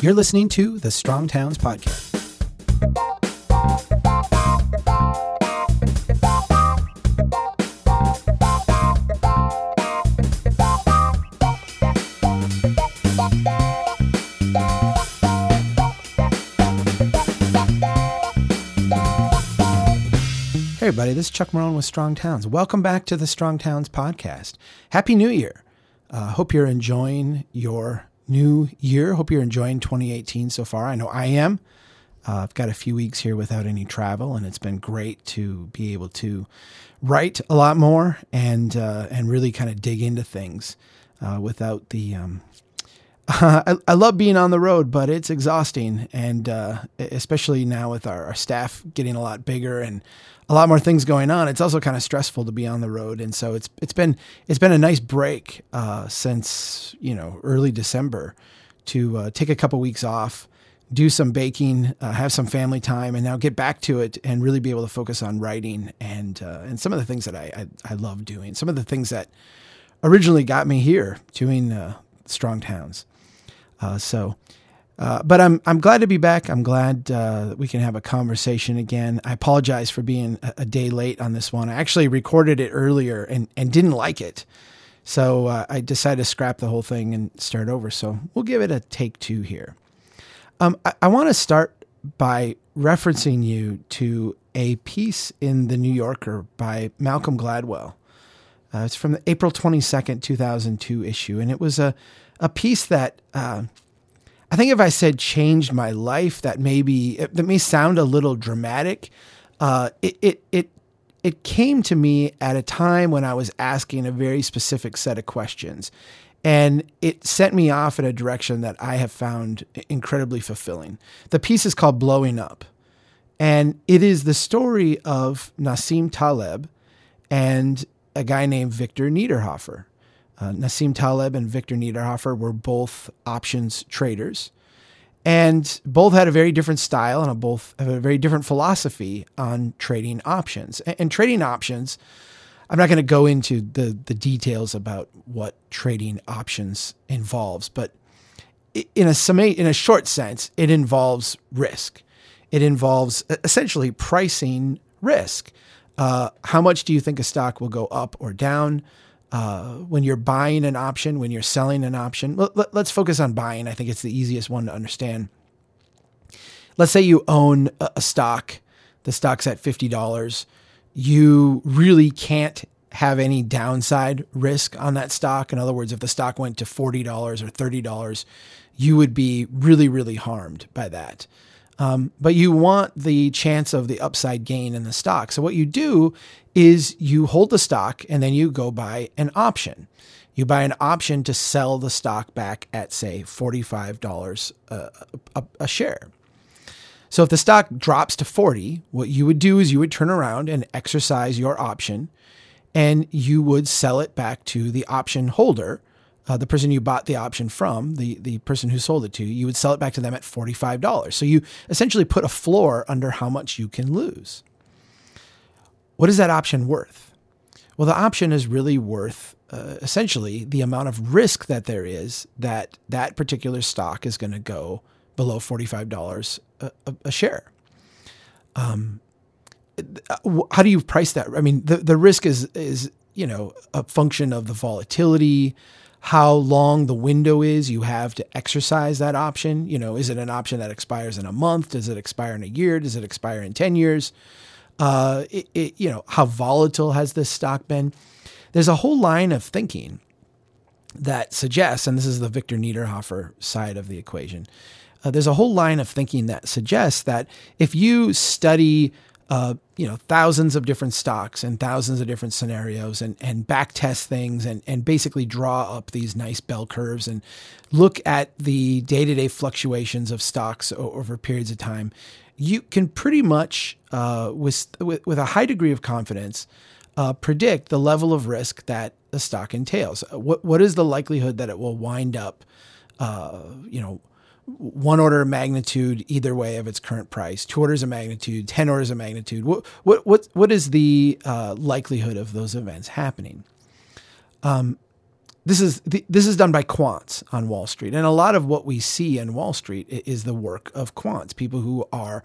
You're listening to the Strong Towns Podcast. Hey, everybody, this is Chuck Marohn with Strong Towns. Welcome back to the Strong Towns podcast. Happy New Year. Uh, hope you're enjoying your new year. Hope you're enjoying 2018 so far. I know I am. Uh, I've got a few weeks here without any travel, and it's been great to be able to write a lot more and uh, and really kind of dig into things uh, without the. Um, I, I, love being on the road, but it's exhausting, and uh, especially now with our, our staff getting a lot bigger and a lot more things going on. It's also kind of stressful to be on the road, and so it's it's been it's been a nice break uh, since you know early December to uh, take a couple weeks off, do some baking, uh, have some family time, and now get back to it and really be able to focus on writing and uh, and some of the things that I, I, I love doing. Some of the things that originally got me here doing uh, Strong Towns. Uh, so uh, but I'm I'm glad to be back. I'm glad uh, we can have a conversation again. I apologize for being a, a, day late on this one. I actually recorded it earlier and and didn't like it, so uh, I decided to scrap the whole thing and start over. So we'll give it a take two here. Um, I, I want to start by referencing you to a piece in the New Yorker by Malcolm Gladwell. Uh, it's from the April twenty second, two thousand two issue, and it was a a piece that uh, I think if I said changed my life, that maybe that may sound a little dramatic. Uh, it it it it came to me at a time when I was asking a very specific set of questions, and it sent me off in a direction that I have found incredibly fulfilling. The piece is called "Blowing Up," and it is the story of Nassim Taleb and a guy named Victor Niederhoffer. Uh, Nassim Taleb and Victor Niederhoffer were both options traders, and both had a very different style and both have a very different philosophy on trading options. And, and trading options, I'm not going to go into the the details about what trading options involves, but in a summa- in a short sense, it involves risk. It involves essentially pricing risk. Uh, how much do you think a stock will go up or down? Uh, when you're buying an option, when you're selling an option. Let, us focus on buying. I think it's the easiest one to understand. Let's say you own a, a stock, the stock's at $50. You really can't have any downside risk on that stock. In other words, if the stock went to $40 or $30, you would be really, really harmed by that. Um, but you want the chance of the upside gain in the stock. So what you do is you hold the stock and then you go buy an option. You buy an option to sell the stock back at say $45 a, a, a share. So if the stock drops to 40, what you would do is you would turn around and exercise your option and you would sell it back to the option holder uh, the person you bought the option from, the, the person who sold it to you, you would sell it back to them at $45. So you essentially put a floor under how much you can lose. What is that option worth? Well, the option is really worth uh, essentially the amount of risk that there is that that particular stock is going to go below $45 a, a, a share. Um, how do you price that? I mean, the, the risk is, is, you know, a function of the volatility, how long the window is you have to exercise that option. You know, is it an option that expires in a month? Does it expire in a year? Does it expire in 10 years? Uh, it, it, you know, how volatile has this stock been? There's a whole line of thinking that suggests, and this is the Victor Niederhoffer side of the equation, uh, there's a whole line of thinking that suggests that if you study uh, you know thousands of different stocks and thousands of different scenarios and and back test things and and basically draw up these nice bell curves and look at the day-to-day fluctuations of stocks over periods of time. You can pretty much uh, with, with, with a high degree of confidence uh, predict the level of risk that the stock entails. What what is the likelihood that it will wind up uh, you know one order of magnitude either way of its current price, two orders of magnitude, ten orders of magnitude. What what what what is the uh, likelihood of those events happening? Um, this is this is done by quants on Wall Street, and a lot of what we see in Wall Street is the work of quants, people who are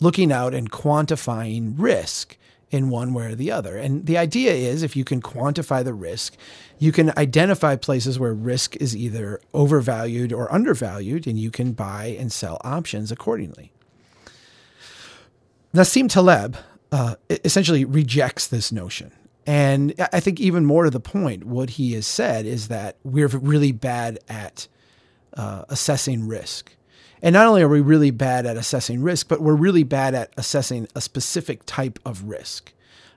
looking out and quantifying risk in one way or the other. And the idea is if you can quantify the risk, you can identify places where risk is either overvalued or undervalued, and you can buy and sell options accordingly. Nassim Taleb uh, essentially rejects this notion. And I think even more to the point, what he has said is that we're really bad at uh, assessing risk. And not only are we really bad at assessing risk, but we're really bad at assessing a specific type of risk,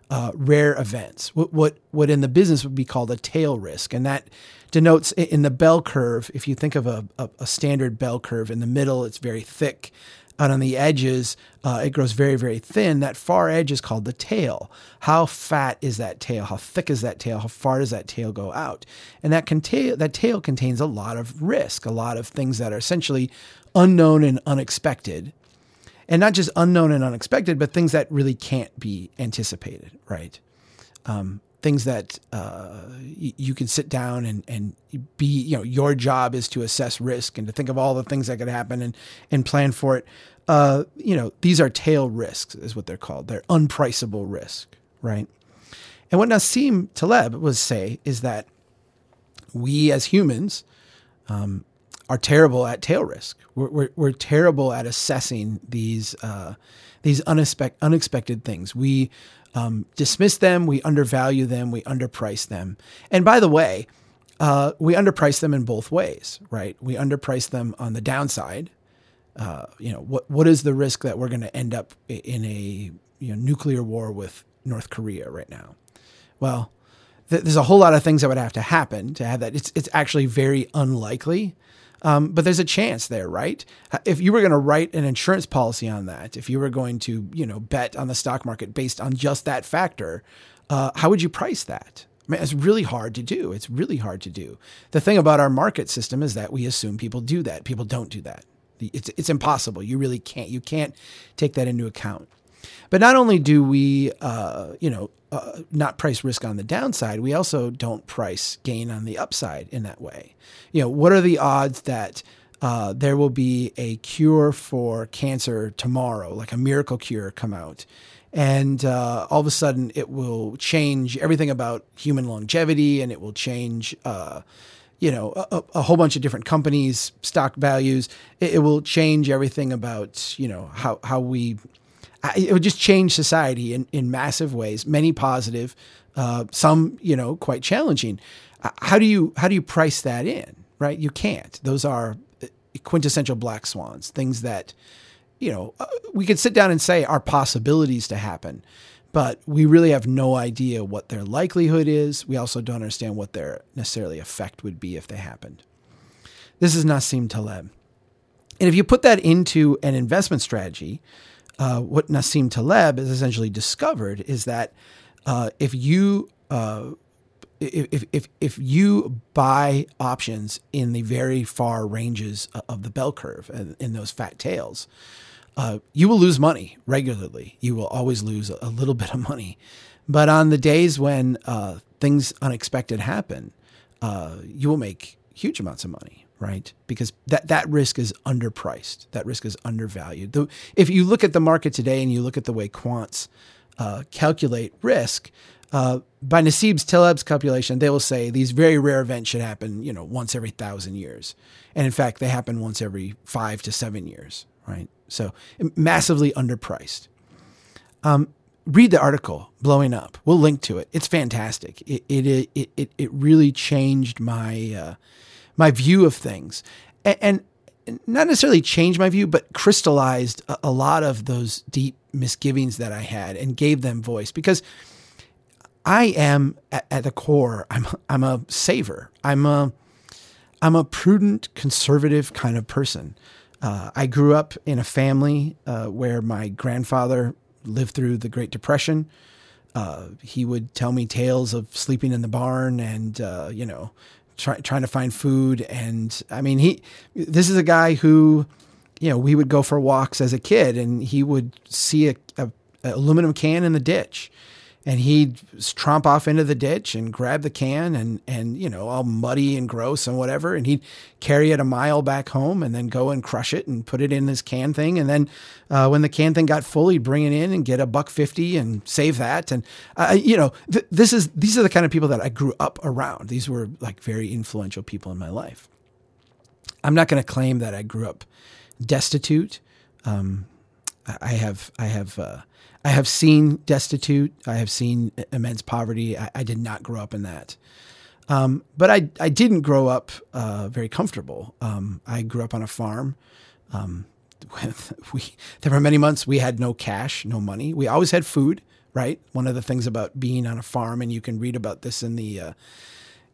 uh, rare events, what, what, what in the business would be called a tail risk. And that denotes in the bell curve, if you think of a, a, a standard bell curve, in the middle, it's very thick out on the edges, uh, it grows very, very thin. That far edge is called the tail. How fat is that tail? How thick is that tail? How far does that tail go out? And that, that tail contains a lot of risk, a lot of things that are essentially unknown and unexpected. And not just unknown and unexpected, but things that really can't be anticipated, right? Um, things that uh, you can sit down and, and be, you know, your job is to assess risk and to think of all the things that could happen and, and plan for it. Uh, you know, these are tail risks, is what they're called. They're unpriceable risk, right? And what Nassim Taleb was say is that we as humans um, are terrible at tail risk. We're, we're, we're terrible at assessing these uh, these unexpected unexpected things. We um, dismiss them, we undervalue them, we underprice them. And by the way, uh, we underprice them in both ways, right? We underprice them on the downside. Uh, you know, what what is the risk that we're going to end up in a you know nuclear war with North Korea right now? Well, th- there's a whole lot of things that would have to happen to have that. It's it's actually very unlikely um, but there's a chance there, right? If you were going to write an insurance policy on that, if you were going to, you know, bet on the stock market based on just that factor, uh, how would you price that? I mean, it's really hard to do. It's really hard to do. The thing about our market system is that we assume people do that. People don't do that. It's it's impossible. You really can't. You can't take that into account. But not only do we, uh, you know, uh, not price risk on the downside, we also don't price gain on the upside in that way. You know, what are the odds that uh, there will be a cure for cancer tomorrow, like a miracle cure come out? And uh, all of a sudden, it will change everything about human longevity, and it will change, uh, you know, a, a, whole bunch of different companies' stock values. It, it will change everything about, you know, how how we it would just change society in, in massive ways, many positive, uh, some, you know, quite challenging. Uh, how do you, how do you price that in, right? You can't. Those are uh, quintessential black swans, things that, you know, uh, we could sit down and say are possibilities to happen, but we really have no idea what their likelihood is. We also don't understand what their necessarily effect would be if they happened. This is Nassim Taleb. And if you put that into an investment strategy, uh, what Nassim Taleb has essentially discovered is that uh, if you uh, if, if if you buy options in the very far ranges of the bell curve and in those fat tails, uh, you will lose money regularly. You will always lose a little bit of money, but on the days when uh, things unexpected happen, uh, you will make huge amounts of money right? Because that, that risk is underpriced. That risk is undervalued. The, if you look at the market today and you look at the way quants uh, calculate risk, uh, by Nassim Taleb's calculation, they will say these very rare events should happen, you know, once every thousand years, and in fact, they happen once every five to seven years, right? So massively underpriced. Um, read the article, "Blowing Up." We'll link to it. It's fantastic. It it it it, it really changed my uh, my view of things, and, and, not necessarily changed my view, but crystallized a, a lot of those deep misgivings that I had and gave them voice because. I am at, at, the core. I'm I'm a saver. I'm a I'm a prudent, conservative kind of person. Uh, I grew up in a family uh, where my grandfather lived through the Great Depression. Uh, he would tell me tales of sleeping in the barn and uh, you know try, trying to find food. And I mean, he, this is a guy who, you know, we would go for walks as a kid and he would see a, a, a aluminum can in the ditch and he'd tromp off into the ditch and grab the can and and you know all muddy and gross and whatever. And he'd carry it a mile back home and then go and crush it and put it in this can thing. And then uh, when the can thing got full he'd bring it in and get a buck 50 and save that. And uh, you know th- this is these are the kind of people that I grew up around. These were like very influential people in my life. I'm not going to claim that I grew up destitute um, I have I have uh, I have seen destitute. I have seen immense poverty. I, I did not grow up in that. Um, but I, I didn't grow up uh, very comfortable. Um, I grew up on a farm. Um, we, there were many months we had no cash, no money. We always had food, right? One of the things about being on a farm, and you can read about this in the uh,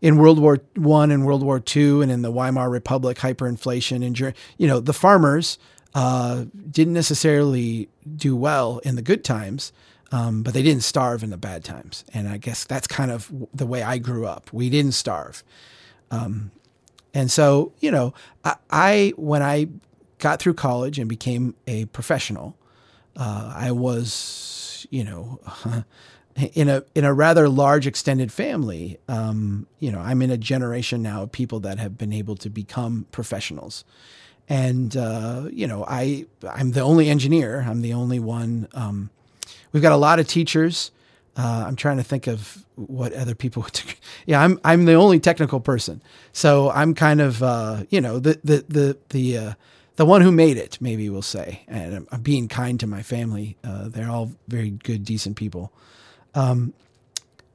in World War One and World War Two, and in the Weimar Republic, hyperinflation, and you know the farmers uh, didn't necessarily do well in the good times, um, but they didn't starve in the bad times. And I guess that's kind of the way I grew up. We didn't starve. Um, and so, you know, I, I, when I got through college and became a professional, uh, I was, you know, in a in a rather large extended family. Um, you know, I'm in a generation now of people that have been able to become professionals, and uh, you know I I'm the only engineer. I'm the only one. Um, we've got a lot of teachers. Uh, I'm trying to think of what other people would. yeah, I'm I'm the only technical person, so I'm kind of uh, you know the the the the uh, the one who made it. Maybe we'll say, and I'm, being kind to my family. Uh, they're all very good, decent people. Um,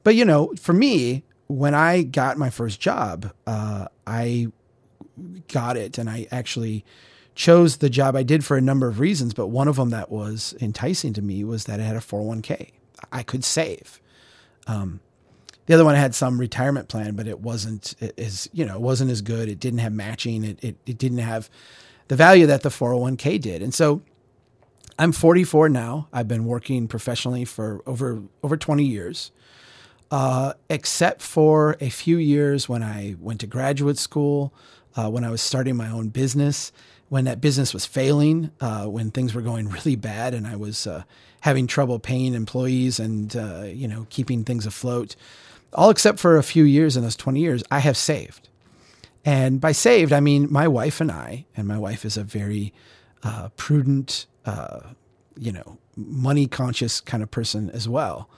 but you know, for me, when I got my first job, uh, I got it. And I actually chose the job I did for a number of reasons, but one of them that was enticing to me was that it had a 401k. I could save. Um, the other one had some retirement plan, but it wasn't as you know, it wasn't as good. It didn't have matching. It, it it didn't have the value that the 401k did. And so I'm 44 now. I've been working professionally for over over 20 years. Uh, except for a few years when I went to graduate school, uh, when I was starting my own business, when that business was failing, uh, when things were going really bad, and I was uh, having trouble paying employees and uh, you know keeping things afloat. All except for a few years in those twenty years, I have saved, and by saved I mean my wife and I. And my wife is a very uh, prudent, uh, you know, money conscious kind of person as well.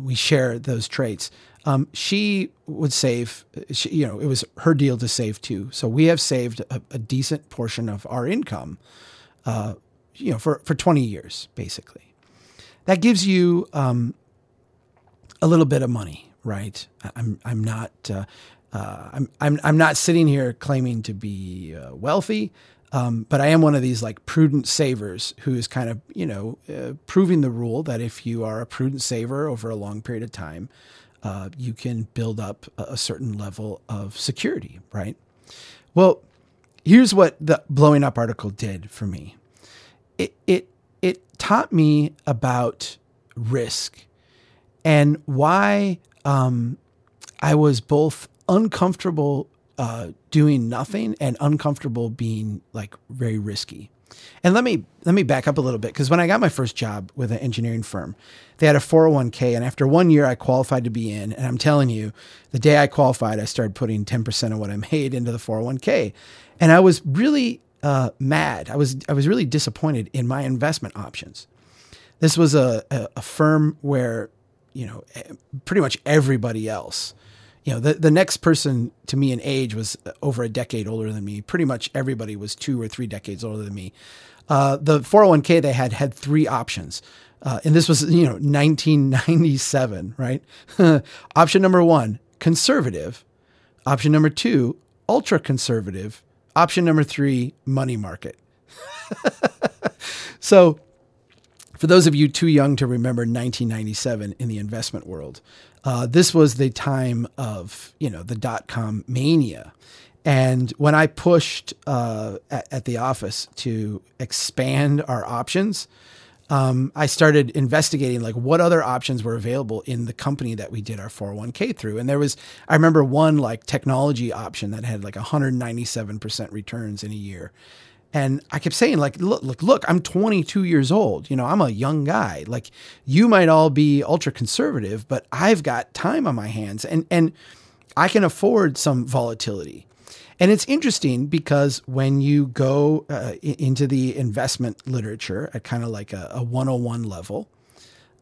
We share those traits. Um, she would save, she, you know, it was her deal to save too. So we have saved a, a decent portion of our income, uh, you know, for, for 20 years, basically. That gives you um, a little bit of money, right? I'm, I'm not, uh, uh, I'm, I'm, I'm not sitting here claiming to be uh, wealthy. Um, but I am one of these like prudent savers who is kind of, you know, uh, proving the rule that if you are a prudent saver over a long period of time, uh, you can build up a, certain level of security, right? Well, here's what the blowing up article did for me. It it it taught me about risk and why um, I was both uncomfortable uh, doing nothing and uncomfortable being like very risky. And let me let me back up a little bit because when I got my first job with an engineering firm, they had a 401k, and after one year, I qualified to be in. And I'm telling you, the day I qualified, I started putting 10% of what I made into the 401k, and I was really uh, mad. I was I was really disappointed in my investment options. This was a, a, a firm where you know pretty much everybody else you know, the, the next person to me in age was over a decade older than me. Pretty much everybody was two or three decades older than me. Uh, the 401k they had had three options. Uh, and this was, you know, 1997, right? Option number one, conservative. Option number two, ultra conservative. Option number three, money market. so, for those of you too young to remember 1997 in the investment world, uh, this was the time of you know the dot com mania, and when I pushed uh, at, at, the office to expand our options, um, I started investigating like what other options were available in the company that we did our 401k through. And there was, I remember one like technology option that had like 197% returns in a year. And I kept saying, like, look, look, look, I'm 22 years old. You know, I'm a young guy. Like, you might all be ultra conservative, but I've got time on my hands and, and I can afford some volatility. And it's interesting because when you go uh, into the investment literature at kind of like a, a 101 level,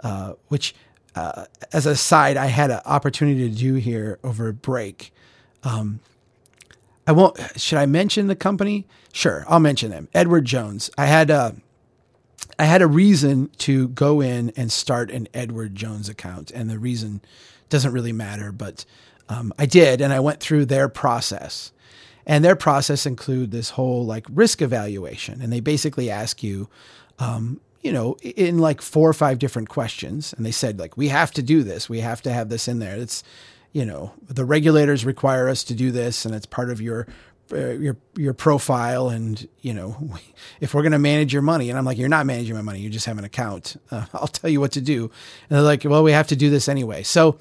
uh, which, uh, as a side, I had an opportunity to do here over a break. Um, I won't. Should I mention the company? Sure, I'll mention them. Edward Jones. I had a, I had a reason to go in and start an Edward Jones account, and the reason doesn't really matter, but um, I did, and I went through their process. And their process include this whole like risk evaluation, and they basically ask you, um, you know, in like four or five different questions, and they said like we have to do this, we have to have this in there. It's you know, the regulators require us to do this, and it's part of your uh, your your profile. And you know, if we're going to manage your money, and I'm like, you're not managing my money, you just have an account. Uh, I'll tell you what to do. And they're like, well, we have to do this anyway. So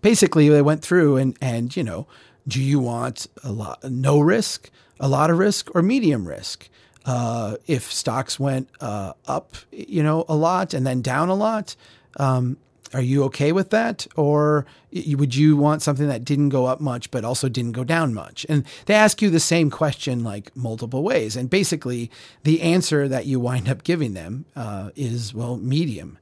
basically, they went through and and you know, do you want a lot no risk, a lot of risk, or medium risk? Uh, if stocks went uh, up, you know, a lot and then down a lot, um, are you okay with that? Or would you want something that didn't go up much, but also didn't go down much? And they ask you the same question like multiple ways. And basically, the answer that you wind up giving them uh, is, well, medium.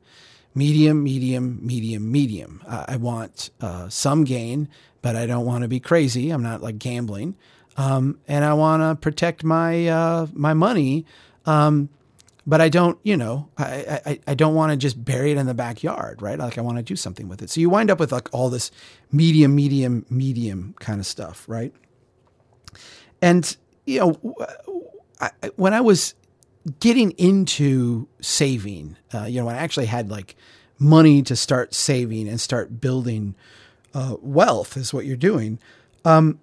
Medium, medium, medium, medium. Uh, I want uh, some gain, but I don't want to be crazy. I'm not like gambling. Um, and I want to protect my uh, my money. Um, but I don't, you know, I, I, I don't want to just bury it in the backyard, right? Like I want to do something with it. So you wind up with like all this medium, medium, medium kind of stuff, right? And, you know, I, when I was getting into saving, uh, you know, when I actually had like money to start saving and start building uh, wealth is what you're doing. Um,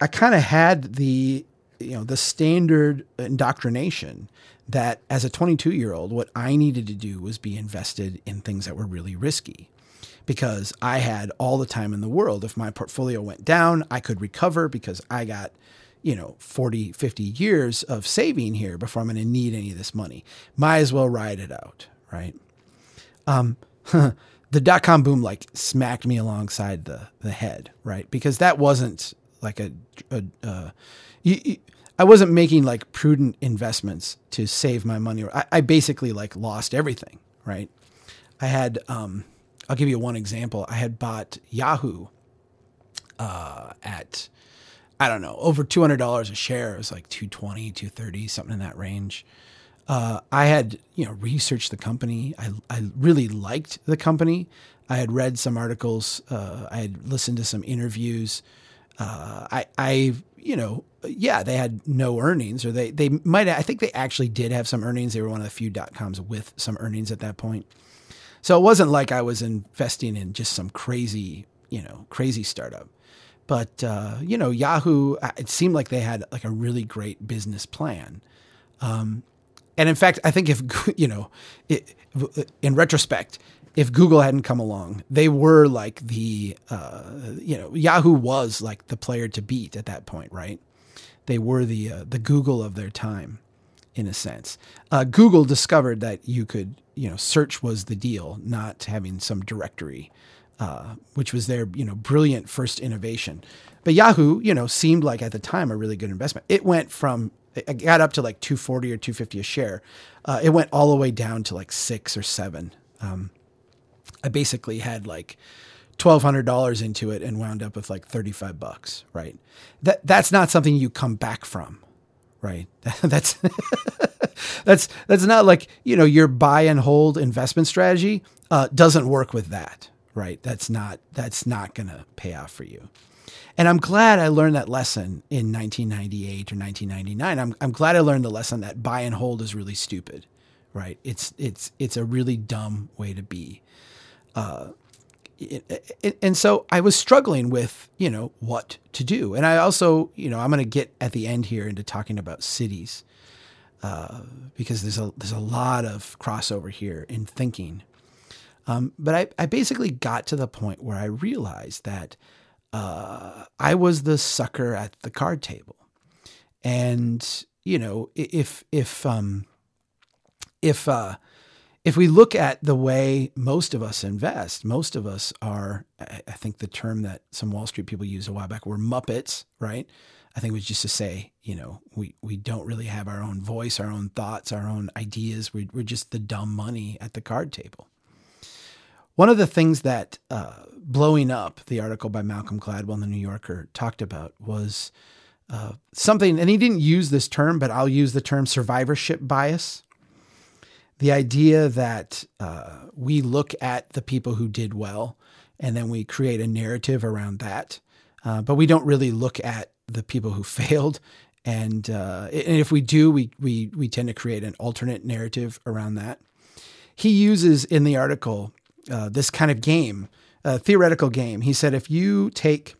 I kind of had the, you know, the standard indoctrination that as a 22 year old, what I needed to do was be invested in things that were really risky because I had all the time in the world. If my portfolio went down, I could recover because I got, you know, 40, 50 years of saving here before I'm going to need any of this money. Might as well ride it out, right? Um, the dot com boom like smacked me alongside the, the head, right? Because that wasn't like a, a uh, you, I wasn't making like prudent investments to save my money. I, I basically like lost everything, right? I had, um, I'll give you one example. I had bought Yahoo uh, at, I don't know, over $200 a share. It was like 220, 230, something in that range. Uh, I had, you know, researched the company. I, I really liked the company. I had read some articles. Uh, I had listened to some interviews. Uh, I, I, you know, yeah, they had no earnings, or they they might. I think they actually did have some earnings. They were one of the few dot coms with some earnings at that point. So it wasn't like I was investing in just some crazy, you know, crazy startup. But uh, you know, Yahoo. Uh, it seemed like they had like a really great business plan. Um, and in fact, I think if you know, it, in retrospect, if Google hadn't come along, they were like the, uh, you know, Yahoo was like the player to beat at that point, right? They were the uh, the Google of their time, in a sense. Uh, Google discovered that you could, you know, search was the deal, not having some directory, uh, which was their, you know, brilliant first innovation. But Yahoo, you know, seemed like at the time a really good investment. It went from it got up to like 240 or 250 a share. Uh, it went all the way down to like six or seven. Um, I basically had like twelve hundred dollars into it and wound up with like thirty five bucks. Right. That that's not something you come back from. Right. that's that's that's not like you know your buy and hold investment strategy uh, doesn't work with that. Right. That's not that's not to pay off for you. And I'm glad I learned that lesson in 1998 or 1999. I'm, I'm glad I learned the lesson that buy and hold is really stupid, right? It's, it's, it's a really dumb way to be. Uh, and so I was struggling with, you know, what to do. And I also, you know, I'm going to get at the end here into talking about cities uh, because there's a there's a lot of crossover here in thinking. Um, but I, I basically got to the point where I realized that uh, I was the sucker at the card table, and you know, if if um, if uh, if we look at the way most of us invest, most of us are, I think the term that some Wall Street people used a while back were Muppets, right? I think it was just to say, you know, we, we don't really have our own voice, our own thoughts, our own ideas. We're, we're just the dumb money at the card table. One of the things that uh, blowing up the article by Malcolm Gladwell in the New Yorker talked about was uh, something, and he didn't use this term, but I'll use the term survivorship bias the idea that uh, we look at the people who did well and then we create a narrative around that, uh, but we don't really look at the people who failed. And, uh, and if we do, we, we, we tend to create an alternate narrative around that. He uses in the article uh, this kind of game, a theoretical game. He said if you take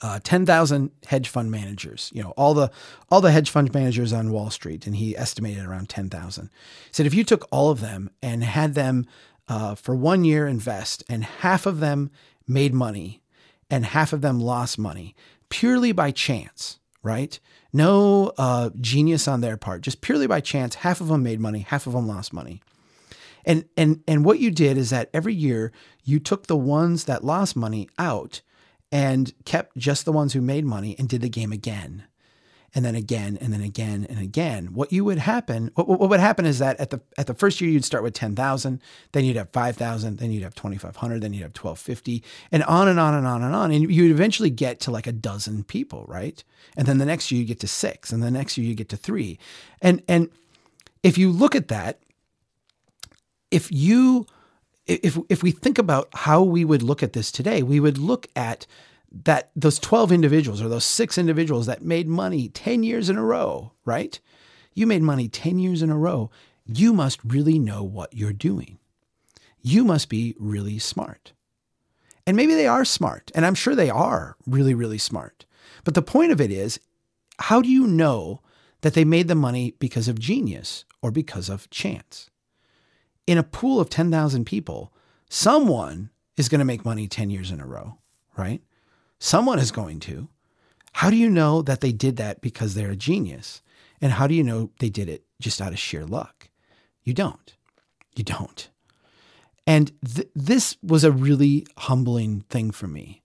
uh, 10,000 hedge fund managers, you know, all the, all the hedge fund managers on Wall Street, and he estimated around 10,000. He said if you took all of them and had them uh, for one year invest, and half of them made money and half of them lost money purely by chance, right? No uh, genius on their part, just purely by chance. Half of them made money, half of them lost money. And, and, and what you did is that every year you took the ones that lost money out and kept just the ones who made money and did the game again and then again and then again and again. What you would happen, what, what would happen is that at the at the first year you'd start with ten thousand, then you'd have five thousand, then you'd have twenty five hundred, then you'd have twelve fifty, and on and on and on and on, and you'd eventually get to like a dozen people, right? And then the next year you get to six, and the next year you get to three, and and if you look at that, if you if if we think about how we would look at this today, we would look at that those 12 individuals or those six individuals that made money 10 years in a row, right? You made money 10 years in a row. You must really know what you're doing. You must be really smart. And maybe they are smart, and I'm sure they are really, really smart. But the point of it is, how do you know that they made the money because of genius or because of chance? In a pool of 10,000 people, someone is going to make money 10 years in a row, right? Someone is going to. How do you know that they did that because they're a genius? And how do you know they did it just out of sheer luck? You don't. You don't. And th- this was a really humbling thing for me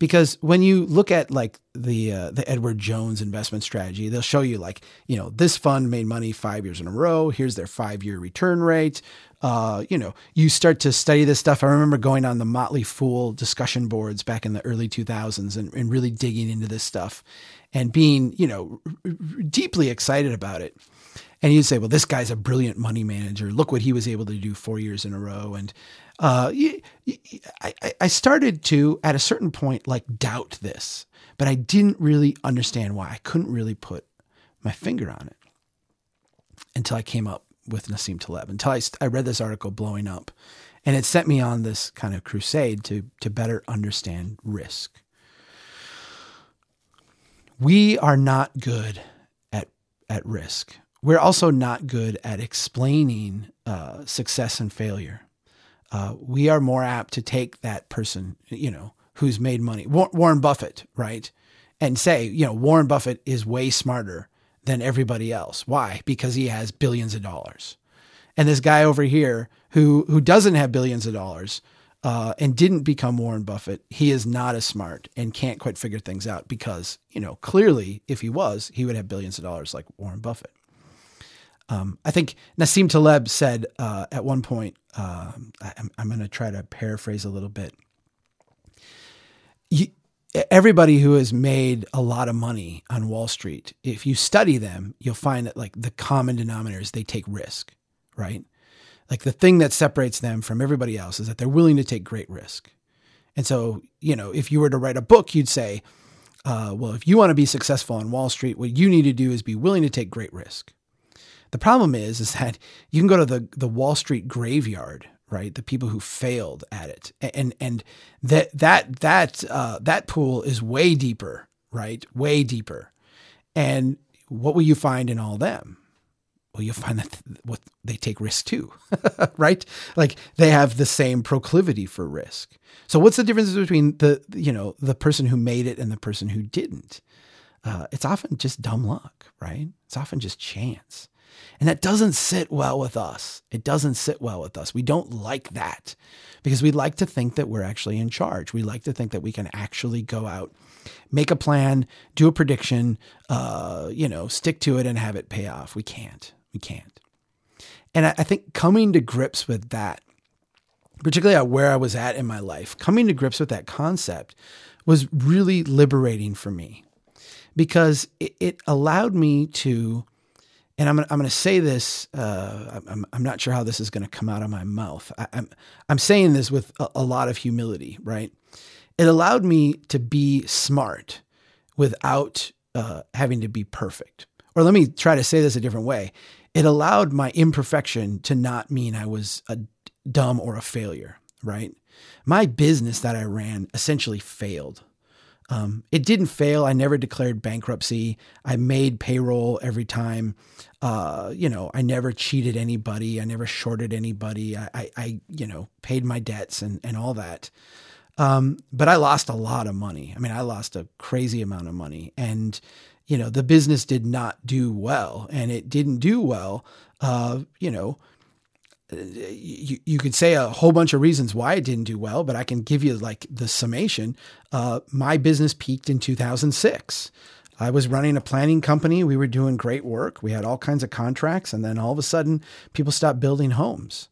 because when you look at like the uh, the Edward Jones investment strategy, they'll show you like you know this fund made money five years in a row. Here's their five year return rate. Uh, you know, you start to study this stuff. I remember going on the Motley Fool discussion boards back in the early 2000s and, and really digging into this stuff and being you know r- r- deeply excited about it. And you'd say, well, this guy's a brilliant money manager. Look what he was able to do four years in a row. And uh, I, I started to, at a certain point, like doubt this, but I didn't really understand why. I couldn't really put my finger on it until I came up with Nassim Taleb, until I, I read this article blowing up. And it sent me on this kind of crusade to, to better understand risk. We are not good at, at risk. We're also not good at explaining uh, success and failure uh, we are more apt to take that person, you know, who's made money, Warren Buffett, right? And say, you know, Warren Buffett is way smarter than everybody else. Why? Because he has billions of dollars. And this guy over here who who doesn't have billions of dollars uh, and didn't become Warren Buffett, he is not as smart and can't quite figure things out because, you know, clearly if he was, he would have billions of dollars like Warren Buffett. Um, I think Nassim Taleb said uh, at one point, uh, I'm, I'm going to try to paraphrase a little bit. You, everybody who has made a lot of money on Wall Street, if you study them, you'll find that like the common denominator is they take risk, right? Like the thing that separates them from everybody else is that they're willing to take great risk. And so, you know, if you were to write a book, you'd say, uh, well, if you want to be successful on Wall Street, what you need to do is be willing to take great risk. The problem is, is that you can go to the, the Wall Street graveyard, right? The people who failed at it, and and that that that uh, that pool is way deeper, right? Way deeper. And what will you find in all them? Well, you'll find that what they take risk too, right? Like they have the same proclivity for risk. So what's the difference between the you know the person who made it and the person who didn't? uh, it's often just dumb luck, right? It's often just chance. And that doesn't sit well with us. It doesn't sit well with us. We don't like that because we like to think that we're actually in charge. We like to think that we can actually go out, make a plan, do a prediction, uh, you know, stick to it and have it pay off. We can't. We can't. And I, I think coming to grips with that, particularly at where I was at in my life, coming to grips with that concept was really liberating for me because it, it allowed me to and I'm, I'm going to say this. Uh, I'm, I'm not sure how this is going to come out of my mouth. I, am I'm, I'm saying this with a, a, lot of humility, right? It allowed me to be smart without uh, having to be perfect. Or let me try to say this a different way. It allowed my imperfection to not mean I was a dumb or a failure, right? My business that I ran essentially failed um, it didn't fail. I never declared bankruptcy. I made payroll every time. Uh, you know, I never cheated anybody. I never shorted anybody. I, I, I you know, paid my debts and, and all that. Um, but I lost a lot of money. I mean, I lost a crazy amount of money. And, you know, the business did not do well. And it didn't do well, uh, you know, you, you could say a whole bunch of reasons why it didn't do well, but I can give you like the summation. Uh, my business peaked in 2006. I was running a planning company. We were doing great work. We had all kinds of contracts. And then all of a sudden, people stopped building homes.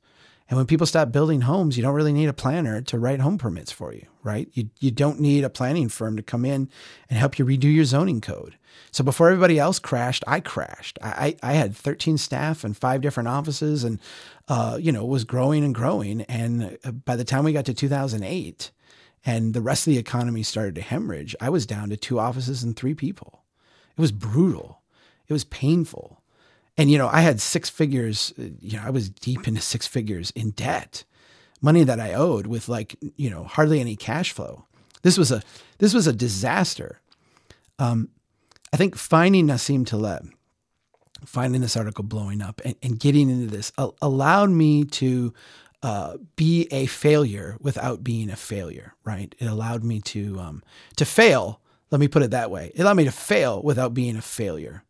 And when people stop building homes, you don't really need a planner to write home permits for you, right? You, you don't need a planning firm to come in and help you redo your zoning code. So before everybody else crashed, I crashed. I, I had 13 staff and five different offices and, uh, you know, was growing and growing. And uh, by the time we got to 2008 and the rest of the economy started to hemorrhage, I was down to two offices and three people. It was brutal. It was painful. And, you know, I had six figures, you know, I was deep into six figures in debt, money that I owed with like, you know, hardly any cash flow. This was a, this was a disaster. Um, I think finding Nassim Taleb, finding this article blowing up and, and getting into this allowed me to uh, be a failure without being a failure, right? It allowed me to, um, to fail. Let me put it that way. It allowed me to fail without being a failure.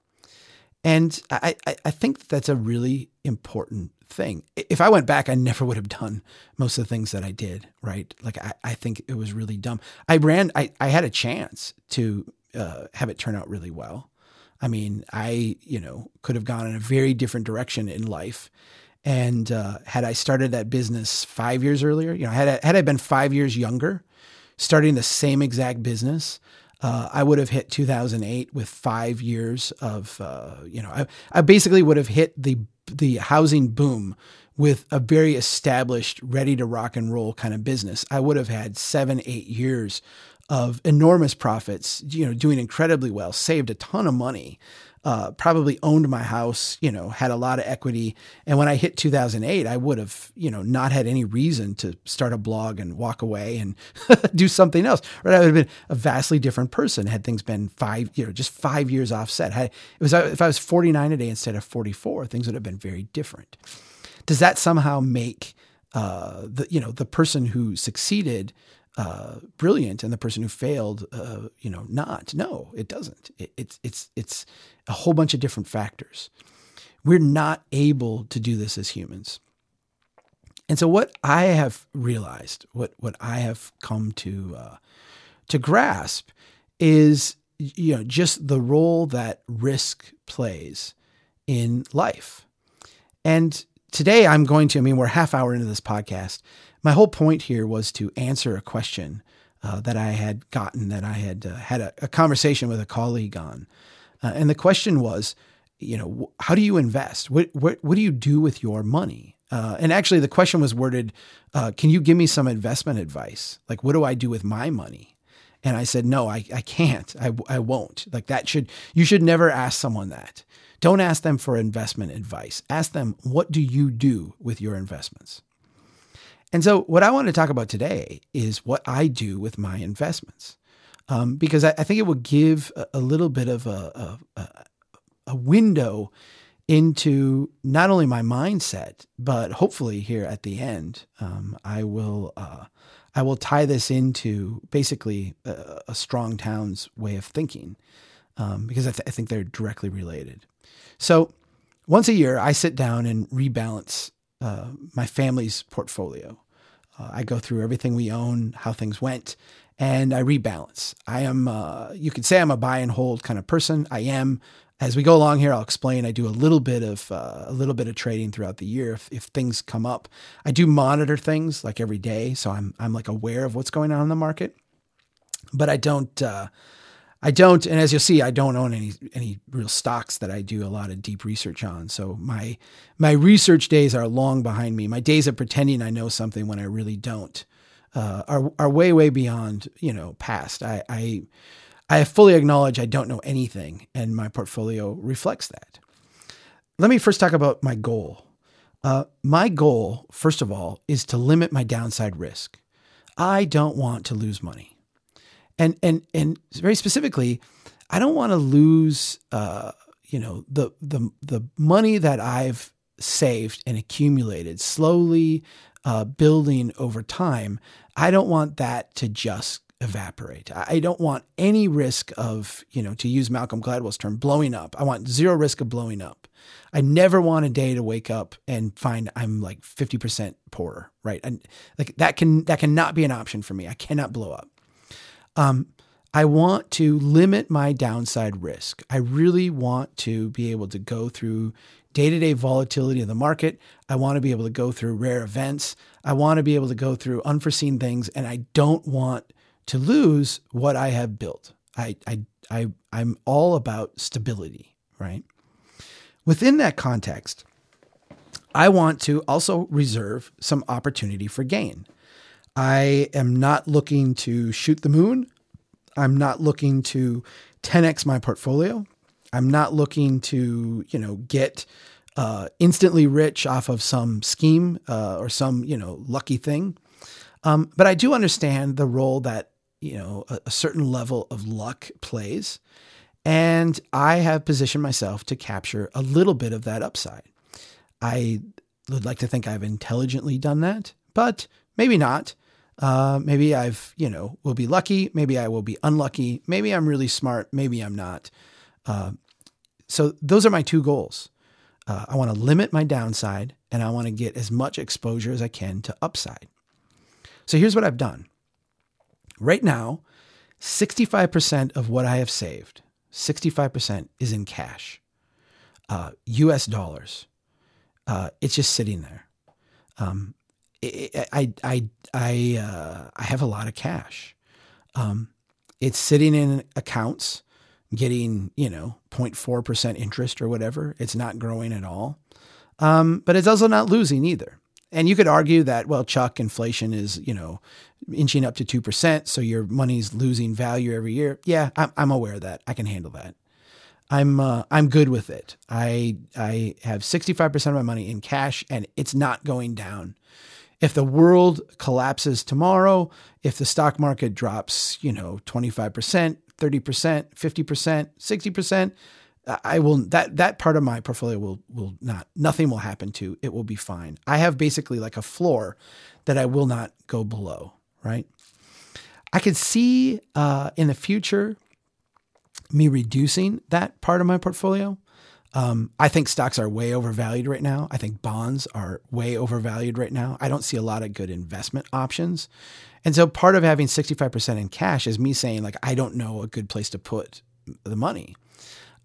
And I, I, I think that's a really important thing. If I went back, I never would have done most of the things that I did, right? Like, I, I think it was really dumb. I ran, I, I had a chance to uh, have it turn out really well. I mean, I, you know, could have gone in a very different direction in life. And uh, had I started that business five years earlier, you know, had I, had I been five years younger, starting the same exact business, uh, I would have hit 2008 with five years of, uh, you know, I, I basically would have hit the the housing boom with a very established, ready to rock and roll kind of business. I would have had seven, eight years of enormous profits, you know, doing incredibly well, saved a ton of money, uh, probably owned my house, you know, had a lot of equity. And when I hit 2008, I would have, you know, not had any reason to start a blog and walk away and do something else. Right? I would have been a vastly different person had things been five, you know, just five years offset. It was if I was 49 today instead of 44, things would have been very different. Does that somehow make uh, the you know the person who succeeded uh, brilliant and the person who failed, uh, you know, not. No, it doesn't. It, it's it's it's a whole bunch of different factors. We're not able to do this as humans. And so, what I have realized, what what I have come to uh, to grasp, is you know just the role that risk plays in life. And today, I'm going to. I mean, we're half hour into this podcast my whole point here was to answer a question uh, that I had gotten that I had uh, had a, a, conversation with a colleague on, uh, and the question was, you know, how do you invest? What what what do you do with your money? Uh, and actually, the question was worded, uh, "Can you give me some investment advice? Like, what do I do with my money?" And I said, "No, I I can't. I I won't. Like that should you should never ask someone that." Don't ask them for investment advice. Ask them, what do you do with your investments? And so, what I want to talk about today is what I do with my investments, um, because I, I, think it will give a, a little bit of a, a, a, window into not only my mindset, but hopefully here at the end, um, I will uh, I will tie this into basically a, a strong towns way of thinking. um, because I, th- I think they're directly related. So once a year, I sit down and rebalance uh, my family's portfolio. Uh, I go through everything we own, how things went, and I rebalance. I am, uh, you could say I'm a buy and hold kind of person. I am. As we go along here, I'll explain. I do a little bit of uh, a little bit of trading throughout the year if, if things come up. I do monitor things like every day, so I'm I'm like aware of what's going on in the market, but I don't uh, I don't, and as you'll see, I don't own any any real stocks that I do a lot of deep research on. So my my research days are long behind me. My days of pretending I know something when I really don't uh, are are way way beyond you know past. I, I I fully acknowledge I don't know anything, and my portfolio reflects that. Let me first talk about my goal. Uh, my goal, first of all, is to limit my downside risk. I don't want to lose money and and and very specifically, I don't want to lose, uh, you know, the the the money that I've saved and accumulated slowly, uh, building over time. I don't want that to just evaporate. I don't want any risk of, you know, to use Malcolm Gladwell's term, blowing up. I want zero risk of blowing up. I never want a day to wake up and find I'm like 50% poorer, right? And like that can that cannot be an option for me. I cannot blow up. Um, I want to limit my downside risk. I really want to be able to go through day to day volatility of the market. I want to be able to go through rare events. I want to be able to go through unforeseen things, and I don't want to lose what I have built. I, I, I, I'm all about stability, right? Within that context, I want to also reserve some opportunity for gain. I am not looking to shoot the moon. I'm not looking to 10x my portfolio. I'm not looking to, you know, get uh, instantly rich off of some scheme uh, or some, you know, lucky thing. Um, but I do understand the role that, you know, a, a certain level of luck plays. And I have positioned myself to capture a little bit of that upside. I would like to think I've intelligently done that, but maybe not. Uh, maybe I've, you know, will be lucky. Maybe I will be unlucky. Maybe I'm really smart. Maybe I'm not. Uh, so those are my two goals. Uh, I want to limit my downside and I want to get as much exposure as I can to upside. So here's what I've done. Right now, 65% of what I have saved, 65% is in cash, US uh, dollars. Uh, it's just sitting there. Um, I I I uh, I have a lot of cash. Um, it's sitting in accounts, getting you know 0.4 percent interest or whatever. It's not growing at all, um, but it's also not losing either. And you could argue that well, Chuck, inflation is you know inching up to two percent, so your money's losing value every year. Yeah, I'm, I'm aware of that. I can handle that. I'm uh, I'm good with it. I I have 65% of my money in cash and it's not going down if the world collapses tomorrow, if the stock market drops, you know, 25%, 30%, 50%, 60%, I will that that part of my portfolio will will not nothing will happen to. It will be fine. I have basically like a floor that I will not go below, right? I could see uh, in the future me reducing that part of my portfolio. Um, I think stocks are way overvalued right now. I think bonds are way overvalued right now. I don't see a lot of good investment options. And so part of having 65% in cash is me saying, like, I don't know a good place to put the money.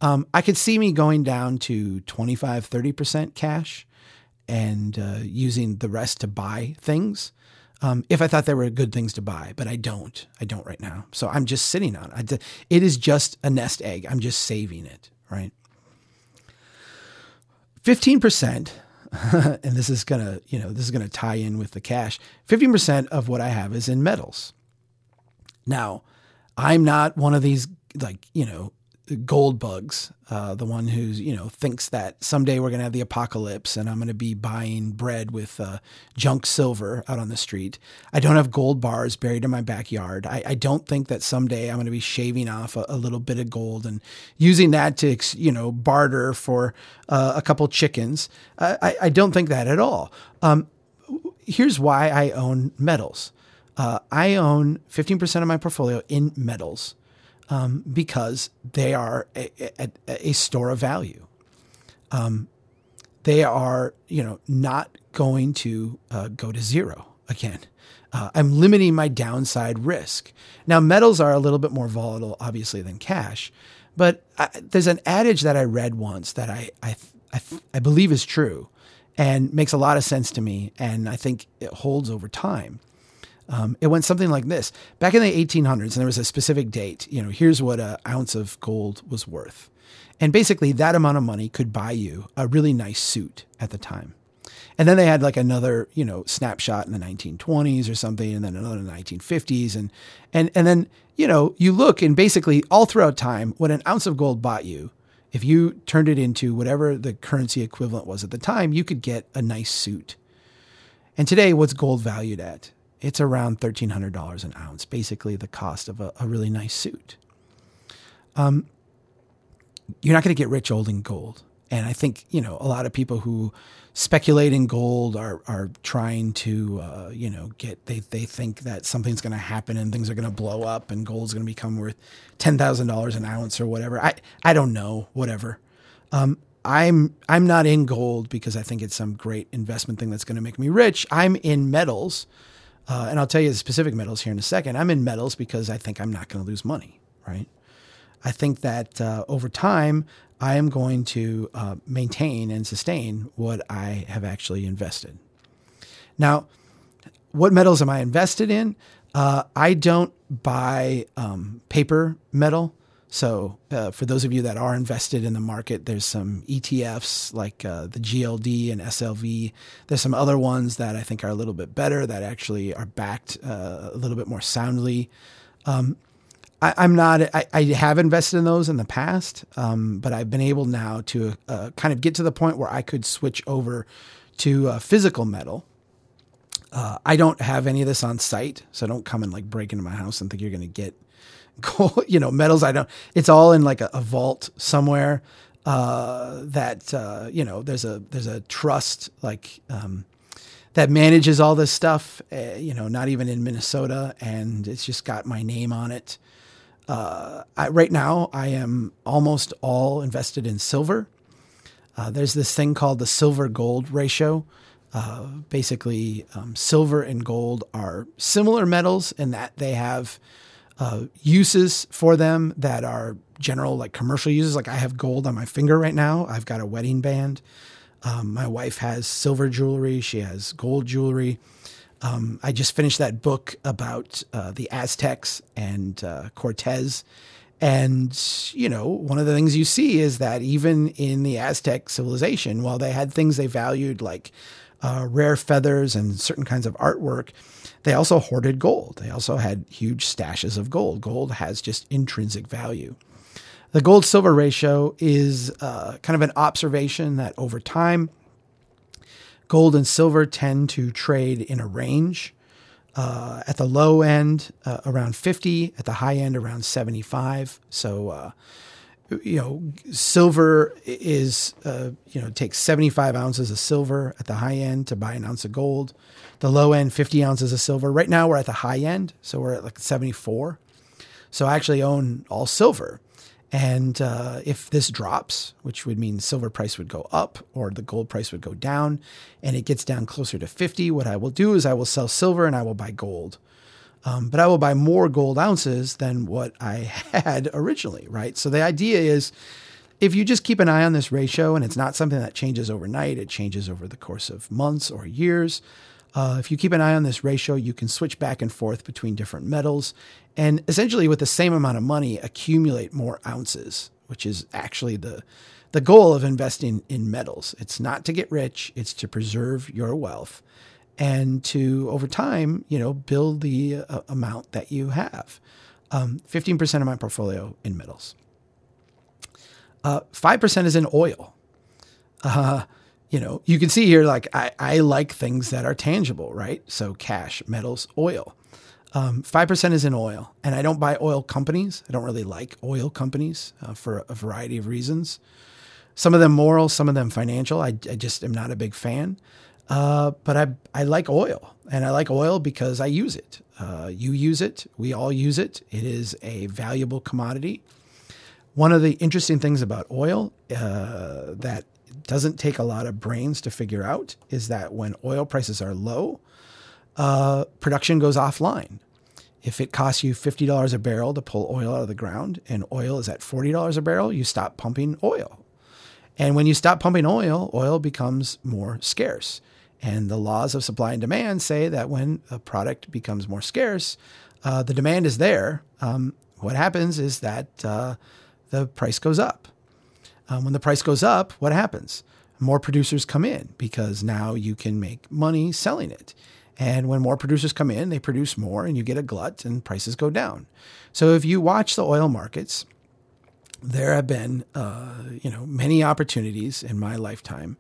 Um, I could see me going down to 25, 30% cash and uh, using the rest to buy things um, if I thought there were good things to buy, but I don't. I don't right now. So I'm just sitting on it. It is just a nest egg. I'm just saving it, right? 15%, and this is to, you know, this is to tie in with the cash. 15% of what I have is in metals. Now, I'm not one of these like, you know, gold bugs, uh, the one who's you know thinks that someday we're gonna have the apocalypse and I'm gonna be buying bread with uh, junk silver out on the street. I don't have gold bars buried in my backyard. I, I don't think that someday I'm gonna be shaving off a, a, little bit of gold and using that to you know barter for uh, a couple chickens. I, I don't think that at all. Um, here's why I own metals. Uh, I own 15% of my portfolio in metals um, because they are a, a, a, store of value. Um, they are, you know, not going to uh, go to zero again. Uh, I'm limiting my downside risk. Now, metals are a little bit more volatile, obviously, than cash, but I, there's an adage that I read once that I, I, I, I believe is true and makes a lot of sense to me, and I think it holds over time. Um, it went something like this: back in the 1800s, and there was a specific date. You know, here's what an ounce of gold was worth, and basically that amount of money could buy you a really nice suit at the time. And then they had like another, you know, snapshot in the 1920s or something, and then another in the 1950s, and and and then you know you look and basically all throughout time, what an ounce of gold bought you, if you turned it into whatever the currency equivalent was at the time, you could get a nice suit. And today, what's gold valued at? It's around thirteen hundred dollars an ounce, basically the cost of a, a really nice suit. Um, you're not going to get rich holding gold. And I think, you know, a lot of people who speculate in gold are, are trying to, uh, you know, get, they, they think that something's going to happen and things are going to blow up and gold's going to become worth $10,000 an ounce or whatever. I, I don't know, whatever. Um, I'm, I'm not in gold because I think it's some great investment thing that's going to make me rich. I'm in metals. Uh, and I'll tell you the specific metals here in a second. I'm in metals because I think I'm not going to lose money, right? I think that uh, over time, I am going to uh, maintain and sustain what I have actually invested. Now, what metals am I invested in? Uh, I don't buy um, paper metal. So, uh, for those of you that are invested in the market, there's some ETFs like uh, the GLD and SLV. There's some other ones that I think are a little bit better that actually are backed uh, a little bit more soundly. Um, I, am not. I, I, have invested in those in the past, um, but I've been able now to uh, kind of get to the point where I could switch over to uh, physical metal. Uh, I don't have any of this on site, so don't come and like break into my house and think you're going to get gold. You know, metals. I don't. It's all in like a, a vault somewhere. Uh, that uh, you know, there's a there's a trust like. Um, that manages all this stuff, uh, you know, not even in Minnesota, and it's just got my name on it. Uh, I, right now, I am almost all invested in silver. Uh, there's this thing called the silver gold ratio. Uh, basically, um, silver and gold are similar metals in that they have uh, uses for them that are general, like commercial uses. Like I have gold on my finger right now, I've got a wedding band. Um, my wife has silver jewelry, she has gold jewelry. Um, I just finished that book about uh, the Aztecs and uh, Cortez. And, you know, one of the things you see is that even in the Aztec civilization, while they had things they valued like uh, rare feathers and certain kinds of artwork, they also hoarded gold. They also had huge stashes of gold. Gold has just intrinsic value. The gold silver ratio is uh, kind of an observation that over time, Gold and silver tend to trade in a range. Uh, at the low end, uh, around 50, at the high end, around 75. So, uh, you know, silver is, uh, you know, takes 75 ounces of silver at the high end to buy an ounce of gold. The low end, 50 ounces of silver. Right now, we're at the high end. So, we're at like 74. So, I actually own all silver. And uh, if this drops, which would mean silver price would go up or the gold price would go down, and it gets down closer to 50, what I will do is I will sell silver and I will buy gold. Um, but I will buy more gold ounces than what I had originally, right? So the idea is if you just keep an eye on this ratio and it's not something that changes overnight, it changes over the course of months or years. Uh, if you keep an eye on this ratio, you can switch back and forth between different metals and essentially with the same amount of money accumulate more ounces, which is actually the the goal of investing in metals. It's not to get rich, it's to preserve your wealth and to over time, you know, build the uh, amount that you have. Um, 15% of my portfolio in metals. Uh, 5% is in oil. Uh, you know, you can see here, like, I, I like things that are tangible, right? So, cash, metals, oil. Um, 5% is in oil, and I don't buy oil companies. I don't really like oil companies uh, for a variety of reasons. Some of them moral, some of them financial. I, I, just am not a big fan. Uh, but I, I like oil and I like oil because I use it. Uh, you use it. We all use it. It is a valuable commodity. One of the interesting things about oil uh, that doesn't take a lot of brains to figure out is that when oil prices are low, uh, production goes offline. If it costs you $50 a barrel to pull oil out of the ground and oil is at $40 a barrel, you stop pumping oil. And when you stop pumping oil, oil becomes more scarce. And the laws of supply and demand say that when a product becomes more scarce, uh, the demand is there. Um, what happens is that uh, the price goes up. Um, when the price goes up, what happens? More producers come in because now you can make money selling it. And when more producers come in, they produce more and you get a glut and prices go down. So if you watch the oil markets, there have been, uh, you know, many opportunities in my lifetime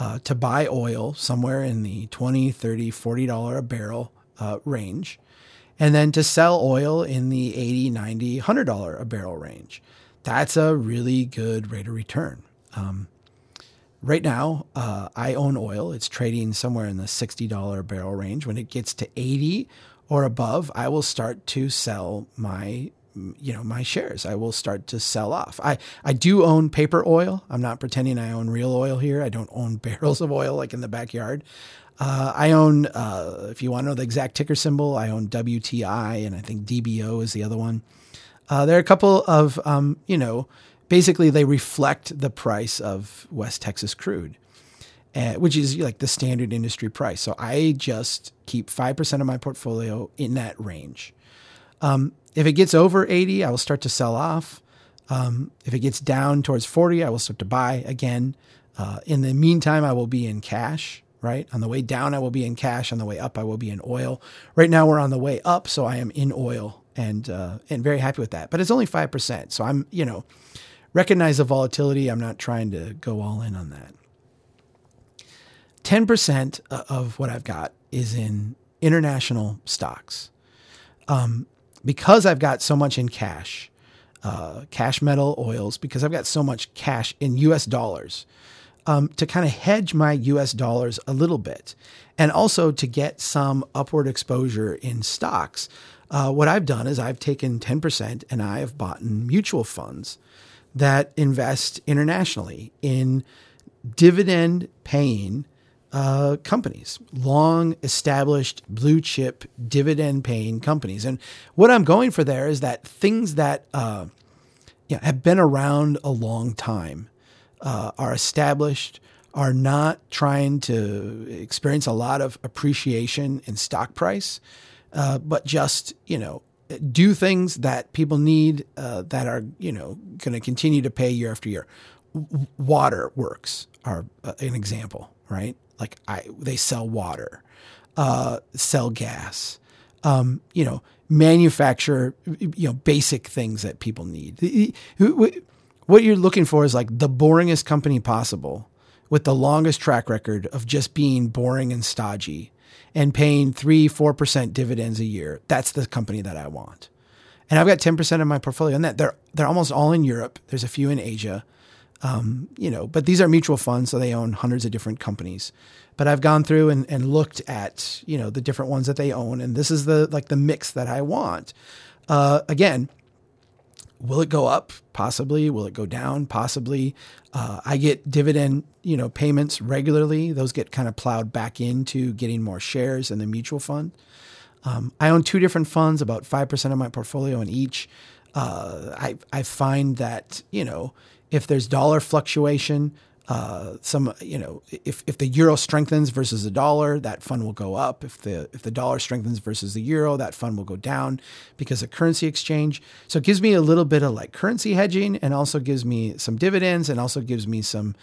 uh, to buy oil somewhere in the 20, 30, 40 dollar a barrel uh, range, and then to sell oil in the 80, 90, 100 dollar a barrel range. That's a really good rate of return. Um, right now, uh, I own oil. It's trading somewhere in the $60 barrel range. When it gets to 80 or above, I will start to sell my you know my shares. I will start to sell off. I i do own paper oil. I'm not pretending i own real oil here. I don't own barrels of oil like in the backyard. Uh, i own uh, if you want to know the exact ticker symbol i own wti and i think dbo is the other one. Uh, there are a couple of um, you know basically they reflect the price of west texas crude uh, which is like the standard industry price. So i just keep 5% of my portfolio in that range. Um, if it gets over 80, I will start to sell off. Um, if it gets down towards 40, I will start to buy again. Uh, in the meantime, I will be in cash, right? On the way down, I will be in cash. On the way up, I will be in oil. Right now, we're on the way up, so I am in oil and uh, and very happy with that. But it's only 5%. So I'm, you know, recognize the volatility. I'm not trying to go all in on that. 10% of what I've got is in international stocks. Um, because I've got so much in cash, uh, cash metal oils, because I've got so much cash in US dollars, um, to kind of hedge my US dollars a little bit and also to get some upward exposure in stocks. Uh, what I've done is I've taken 10% and I have bought mutual funds that invest internationally in dividend paying uh, companies, long established blue chip dividend paying companies. And what I'm going for there is that things that uh, know, have been around a long time uh, are established, are not trying to experience a lot of appreciation in stock price, uh, but just, you know, do things that people need uh, that are, you know, going to continue to pay year after year. Water works are uh, an example, right? Like I, they sell water, uh, sell gas, um, you know, manufacture, you know, basic things that people need. What you're looking for is like the boringest company possible with the longest track record of just being boring and stodgy and paying three, 4% dividends a year. That's the company that I want. And I've got 10% of my portfolio and that they're, they're almost all in Europe. There's a few in Asia. Um, you know, but these are mutual funds, so they own hundreds of different companies. But I've gone through and, and looked at, you know, the different ones that they own, and this is the like the mix that I want. Uh, again, will it go up? Possibly. Will it go down? Possibly. Uh, I get dividend, you know, payments regularly. Those get kind of plowed back into getting more shares in the mutual fund. Um, I own two different funds, about five percent of my portfolio in each. Uh, I I find that you know if there's dollar fluctuation, uh, some you know if, if the euro strengthens versus the dollar, that fund will go up. If the if the dollar strengthens versus the euro, that fund will go down because of currency exchange. So it gives me a little bit of like currency hedging, and also gives me some dividends, and also gives me some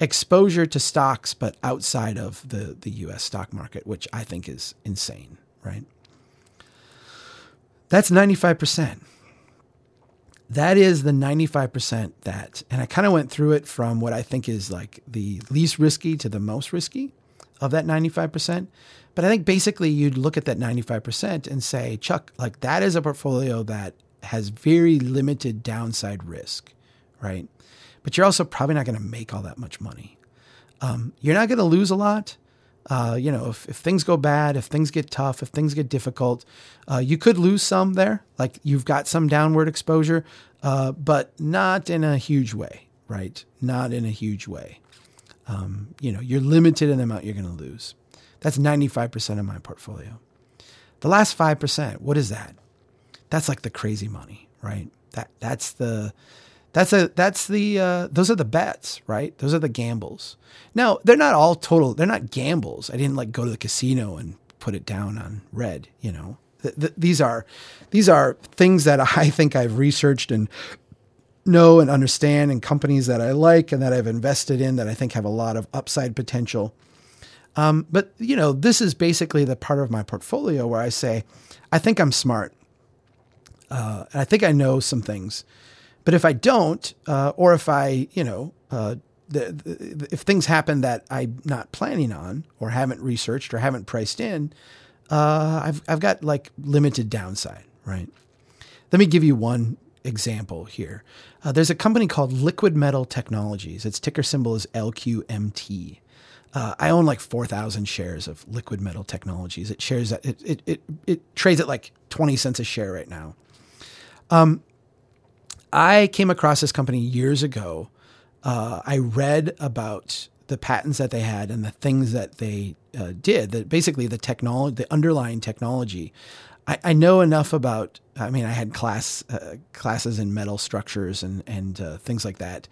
exposure to stocks, but outside of the the U.S. stock market, which I think is insane. Right? That's ninety five percent that is the 95% that, and I kind of went through it from what I think is like the least risky to the most risky of that 95%. But I think basically you'd look at that 95% and say, Chuck, like that is a portfolio that has very limited downside risk, right? But you're also probably not going to make all that much money. Um, you're not going to lose a lot, Uh, you know, if, if things go bad, if things get tough, if things get difficult, uh, you could lose some there. Like you've got some downward exposure, uh, but not in a huge way, right? Not in a huge way. Um, you know, you're limited in the amount you're going to lose. That's 95% of my portfolio. The last 5%, what is that? That's like the crazy money, right? That that's the that's a that's the uh, those are the bets, right? Those are the gambles. Now they're not all total. They're not gambles. I didn't like go to the casino and put it down on red. You know, th- th- these are these are things that I think I've researched and know and understand, and companies that I like and that I've invested in that I think have a lot of upside potential. Um, but you know, this is basically the part of my portfolio where I say, I think I'm smart, uh, and I think I know some things but if I don't, uh, or if I, you know, uh, the, the, if things happen that I'm not planning on, or haven't researched, or haven't priced in, uh, I've I've got like limited downside, right? Let me give you one example here. Uh, there's a company called Liquidmetal Technologies. Its ticker symbol is LQMT. Uh, I own like 4,000 shares of Liquidmetal Technologies. It shares that it, it, it, it trades at like 20 cents a share right now. Um, I came across this company years ago. Uh, I read about the patents that they had and the things that they uh, did. That basically the technology, the underlying technology. I, I, know enough about. I mean, I had class uh, classes in metal structures and and uh, things like that.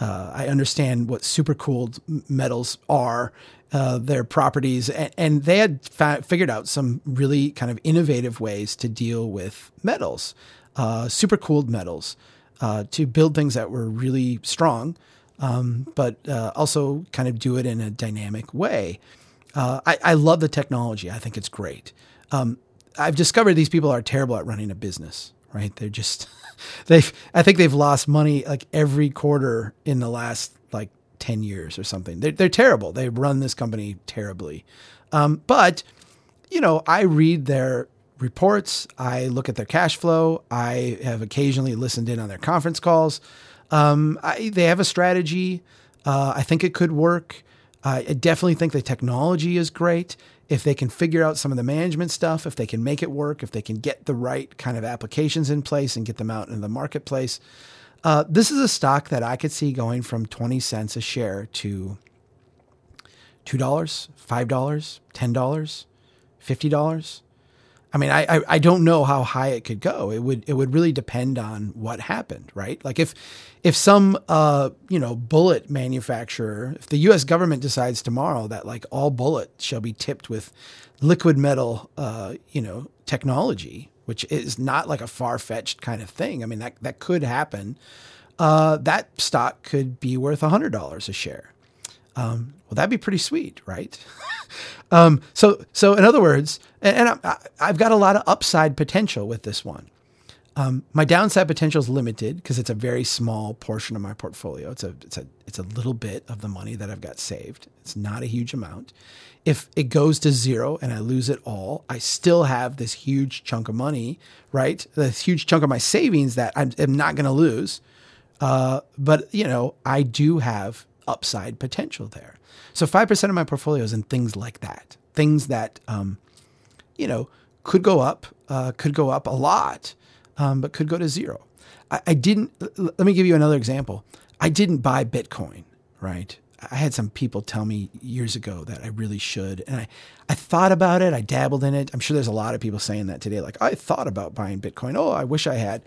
Uh, I understand what supercooled metals are, uh, their properties, and, and they had fa- figured out some really kind of innovative ways to deal with metals, supercooled metals uh, to build things that were really strong, um, but uh, also kind of do it in a dynamic way. Uh, I, I, love the technology. I think it's great. Um, I've discovered these people are terrible at running a business. Right? They're just they've. I think they've lost money like every quarter in the last like ten years or something. They're, they're terrible. They run this company terribly. Um, but you know, I read their reports. I look at their cash flow. I have occasionally listened in on their conference calls. Um, I, they have a strategy. Uh, I think it could work. I definitely think the technology is great. If they can figure out some of the management stuff, if they can make it work, if they can get the right kind of applications in place and get them out into the marketplace, uh, this is a stock that I could see going from 20 cents a share to $2, $5, $10, $50. I mean, I, I, I don't know how high it could go. It would it would really depend on what happened, right? Like if if some uh you know bullet manufacturer, if the U.S. government decides tomorrow that like all bullets shall be tipped with liquid metal, uh you know technology, which is not like a far fetched kind of thing. I mean that that could happen. Uh, that stock could be worth hundred dollars a share. Um, well, that'd be pretty sweet, right? um, so, so in other words, and, and I, have got a lot of upside potential with this one. Um, my downside potential is limited because it's a very small portion of my portfolio. It's a, it's a, it's a little bit of the money that I've got saved. It's not a huge amount. If it goes to zero and I lose it all, I still have this huge chunk of money, right? This huge chunk of my savings that I'm, I'm not going to lose. Uh, but you know, I do have upside potential there. So 5% of my portfolio is in things like that, things that, um, you know, could go up, uh, could go up a lot, um, but could go to zero. I, I didn't, let me give you another example. I didn't buy Bitcoin, right? I had some people tell me years ago that I really should. And I, I thought about it. I dabbled in it. I'm sure there's a lot of people saying that today. Like, I thought about buying Bitcoin. Oh, I wish I had.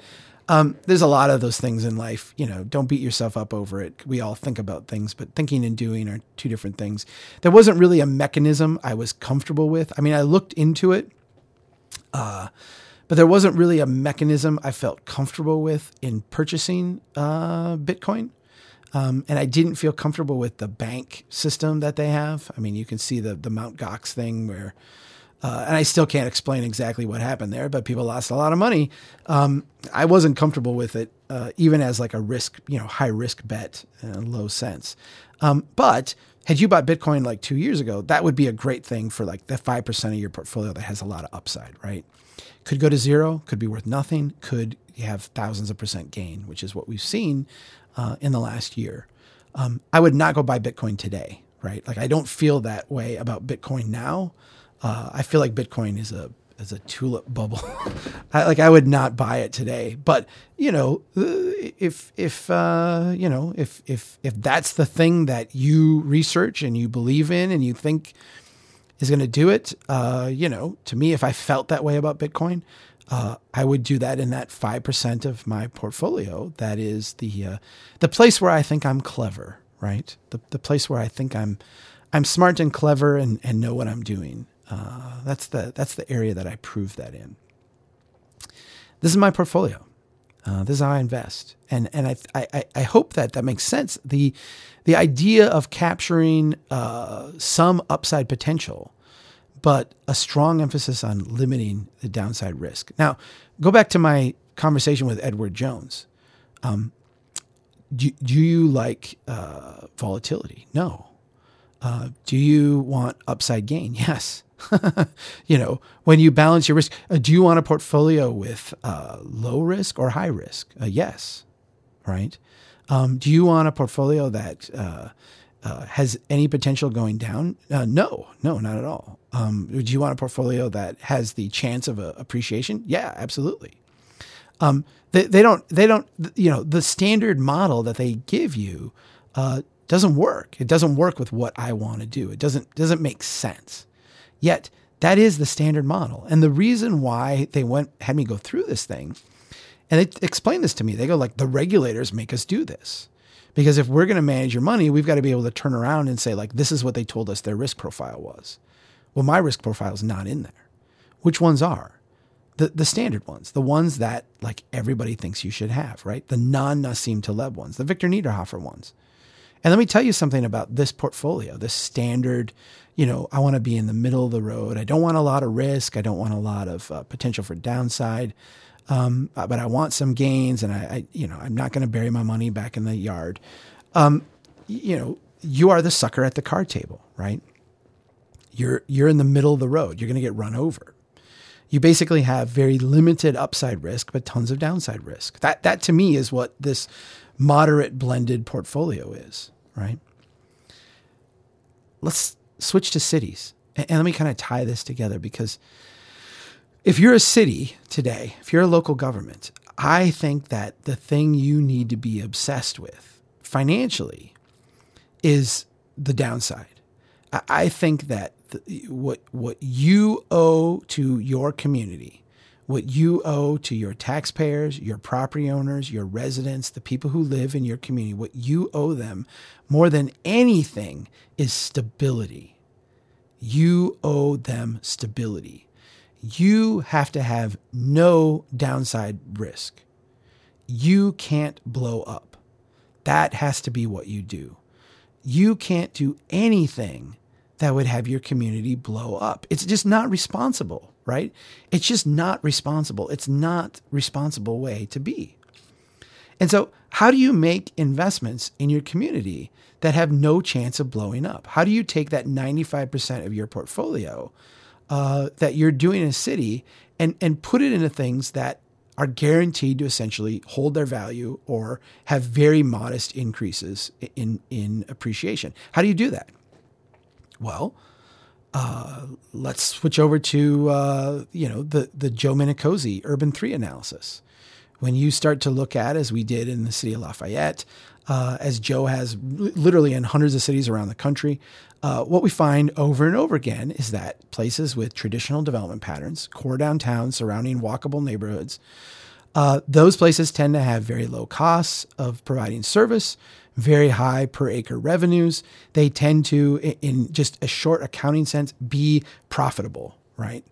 Um, there's a lot of those things in life. You know, don't beat yourself up over it. We all think about things, but thinking and doing are two different things. There wasn't really a mechanism I was comfortable with. I mean, I looked into it, uh, but there wasn't really a mechanism I felt comfortable with in purchasing uh, Bitcoin. Um, and I didn't feel comfortable with the bank system that they have. I mean, you can see the the Mount Gox thing where uh, and I still can't explain exactly what happened there, but people lost a lot of money. Um, I wasn't comfortable with it, uh, even as like a risk, you know, high risk bet in a low sense. Um, but had you bought Bitcoin like two years ago, that would be a great thing for like the 5% of your portfolio that has a lot of upside, right? Could go to zero, could be worth nothing, could have thousands of percent gain, which is what we've seen uh, in the last year. Um, I would not go buy Bitcoin today, right? Like I don't feel that way about Bitcoin now. Uh, I feel like Bitcoin is a is a tulip bubble. I, like I would not buy it today, but you know, if if uh, you know if if if that's the thing that you research and you believe in and you think is going to do it, uh, you know, to me, if I felt that way about Bitcoin, uh, I would do that in that five percent of my portfolio. That is the uh, the place where I think I'm clever, right? The the place where I think I'm I'm smart and clever and, and know what I'm doing. Uh, that's the that's the area that I prove that in. This is my portfolio. Uh, this is how I invest, and and I, I I hope that that makes sense. the The idea of capturing uh, some upside potential, but a strong emphasis on limiting the downside risk. Now, go back to my conversation with Edward Jones. Um, do, do you like uh, volatility? No. Uh, do you want upside gain? Yes. you know, when you balance your risk, uh, do you want a portfolio with uh, low risk or high risk? Uh, yes, right. Um, do you want a portfolio that uh, uh, has any potential going down? Uh, no, no, not at all. Um, do you want a portfolio that has the chance of appreciation? Yeah, absolutely. Um, they, they, don't. They don't. You know, the standard model that they give you doesn't work. It doesn't work with what I want to do. It doesn't doesn't make sense. Yet that is the standard model. And the reason why they went had me go through this thing, and they explained this to me. They go like the regulators make us do this. Because if we're going to manage your money, we've got to be able to turn around and say like this is what they told us their risk profile was. Well, my risk profile is not in there. Which ones are? The the standard ones, the ones that like everybody thinks you should have, right? The non Nassim Taleb ones, the Victor Niederhoffer ones. And let me tell you something about this portfolio, this standard you know, I want to be in the middle of the road. I don't want a lot of risk. I don't want a lot of uh, potential for downside. Um, uh, but I want some gains, and I, I you know, I'm not going to bury my money back in the yard. Um, you know, you are the sucker at the card table, right? You're you're in the middle of the road. You're going to get run over. You basically have very limited upside risk, but tons of downside risk. That that to me is what this moderate blended portfolio is, right? Let's switch to cities. And, let me kind of tie this together because if you're a city today, if you're a local government, I think that the thing you need to be obsessed with financially is the downside. I think that the, what what you owe to your community, what you owe to your taxpayers, your property owners, your residents, the people who live in your community, what you owe them more than anything is stability. You owe them stability. You have to have no downside risk. You can't blow up. That has to be what you do. You can't do anything that would have your community blow up. It's just not responsible, right? It's just not responsible. It's not responsible way to be. And so, how do you make investments in your community that have no chance of blowing up? How do you take that 95% of your portfolio uh, that you're doing in a city and, and put it into things that are guaranteed to essentially hold their value or have very modest increases in, in appreciation? How do you do that? Well, uh, let's switch over to uh, you know the the Joe Minicozzi Urban Three analysis. When you start to look at, as we did in the city of Lafayette, uh, as Joe has literally in hundreds of cities around the country. Uh, what we find over and over again is that places with traditional development patterns, core downtowns surrounding walkable neighborhoods, uh, those places tend to have very low costs of providing service, very high per acre revenues. They tend to, in just a short accounting sense, be profitable, right?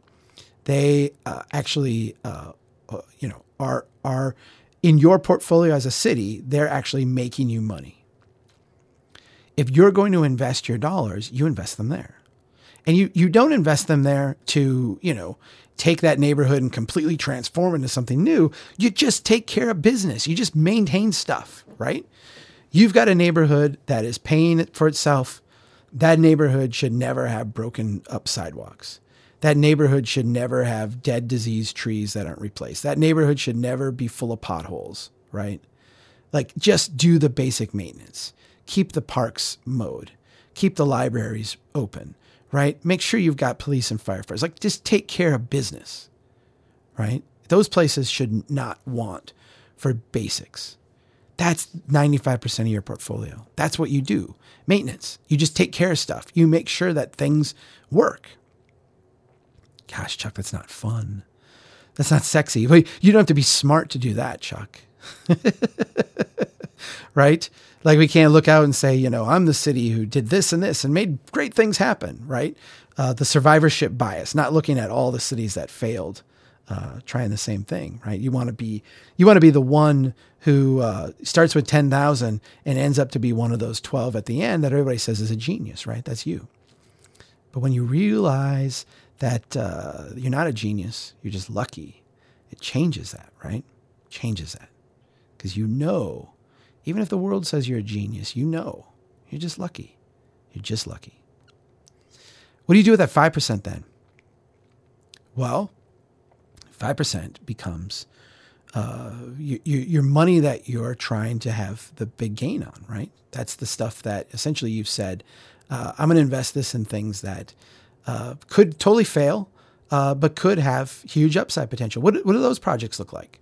They uh, actually, uh, uh, you know, are are in your portfolio as a city, they're actually making you money. If you're going to invest your dollars, you invest them there. And you, you don't invest them there to, you know, take that neighborhood and completely transform into something new. You just take care of business. You just maintain stuff, right? You've got a neighborhood that is paying for itself. That neighborhood should never have broken up sidewalks. That neighborhood should never have dead, diseased trees that aren't replaced. That neighborhood should never be full of potholes, right? Like just do the basic maintenance. Keep the parks mowed. keep the libraries open, right? Make sure you've got police and firefighters. Like just take care of business, right? Those places should not want for basics. That's 95% of your portfolio. That's what you do. Maintenance. You just take care of stuff. You make sure that things work. Gosh, Chuck, that's not fun. That's not sexy. But you don't have to be smart to do that, Chuck. right? Like we can't look out and say, you know, I'm the city who did this and this and made great things happen, right? Uh, the survivorship bias, not looking at all the cities that failed, uh, trying the same thing, right? You want to be, you want to be the one who uh, starts with ten thousand and ends up to be one of those twelve at the end that everybody says is a genius, right? That's you. But when you realize that uh, you're not a genius, you're just lucky, it changes that, right? Changes that because you know even if the world says you're a genius, you know you're just lucky. You're just lucky. What do you do with that 5% then? Well, 5% becomes uh, your, your money that you're trying to have the big gain on, right? That's the stuff that essentially you've said, uh, I'm going to invest this in things that uh, could totally fail, uh, but could have huge upside potential. What, what do those projects look like?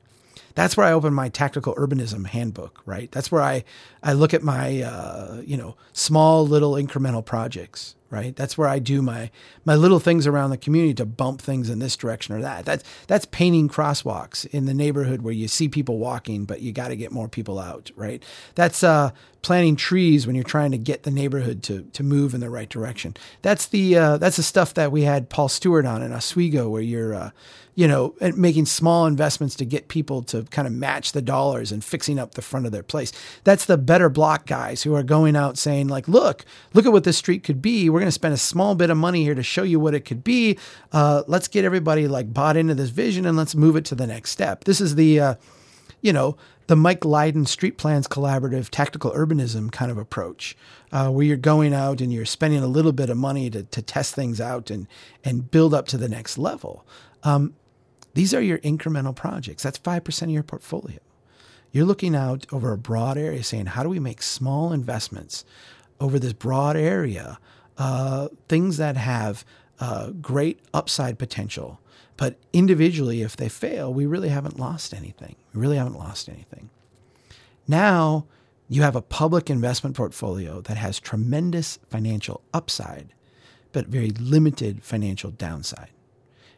that's where I open my tactical urbanism handbook, right? That's where I, I look at my, uh, you know, small little incremental projects, right? That's where I do my, my little things around the community to bump things in this direction or that. That's, that's painting crosswalks in the neighborhood where you see people walking, but you got to get more people out, right? That's, uh, planting trees when you're trying to get the neighborhood to, to move in the right direction. That's the, uh, that's the stuff that we had Paul Stewart on in Oswego where you're, uh, you know, making small investments to get people to kind of match the dollars and fixing up the front of their place. That's the better block guys who are going out saying, like, look, look at what this street could be. We're going to spend a small bit of money here to show you what it could be. Uh, let's get everybody like bought into this vision and let's move it to the next step. This is the, uh, you know, the Mike Lydon Street Plans Collaborative Tactical Urbanism kind of approach, uh, where you're going out and you're spending a little bit of money to, to test things out and, and build up to the next level. Um, these are your incremental projects. That's 5% of your portfolio. You're looking out over a broad area saying, how do we make small investments over this broad area? Uh, things that have uh, great upside potential. But individually, if they fail, we really haven't lost anything. We really haven't lost anything. Now you have a public investment portfolio that has tremendous financial upside, but very limited financial downside.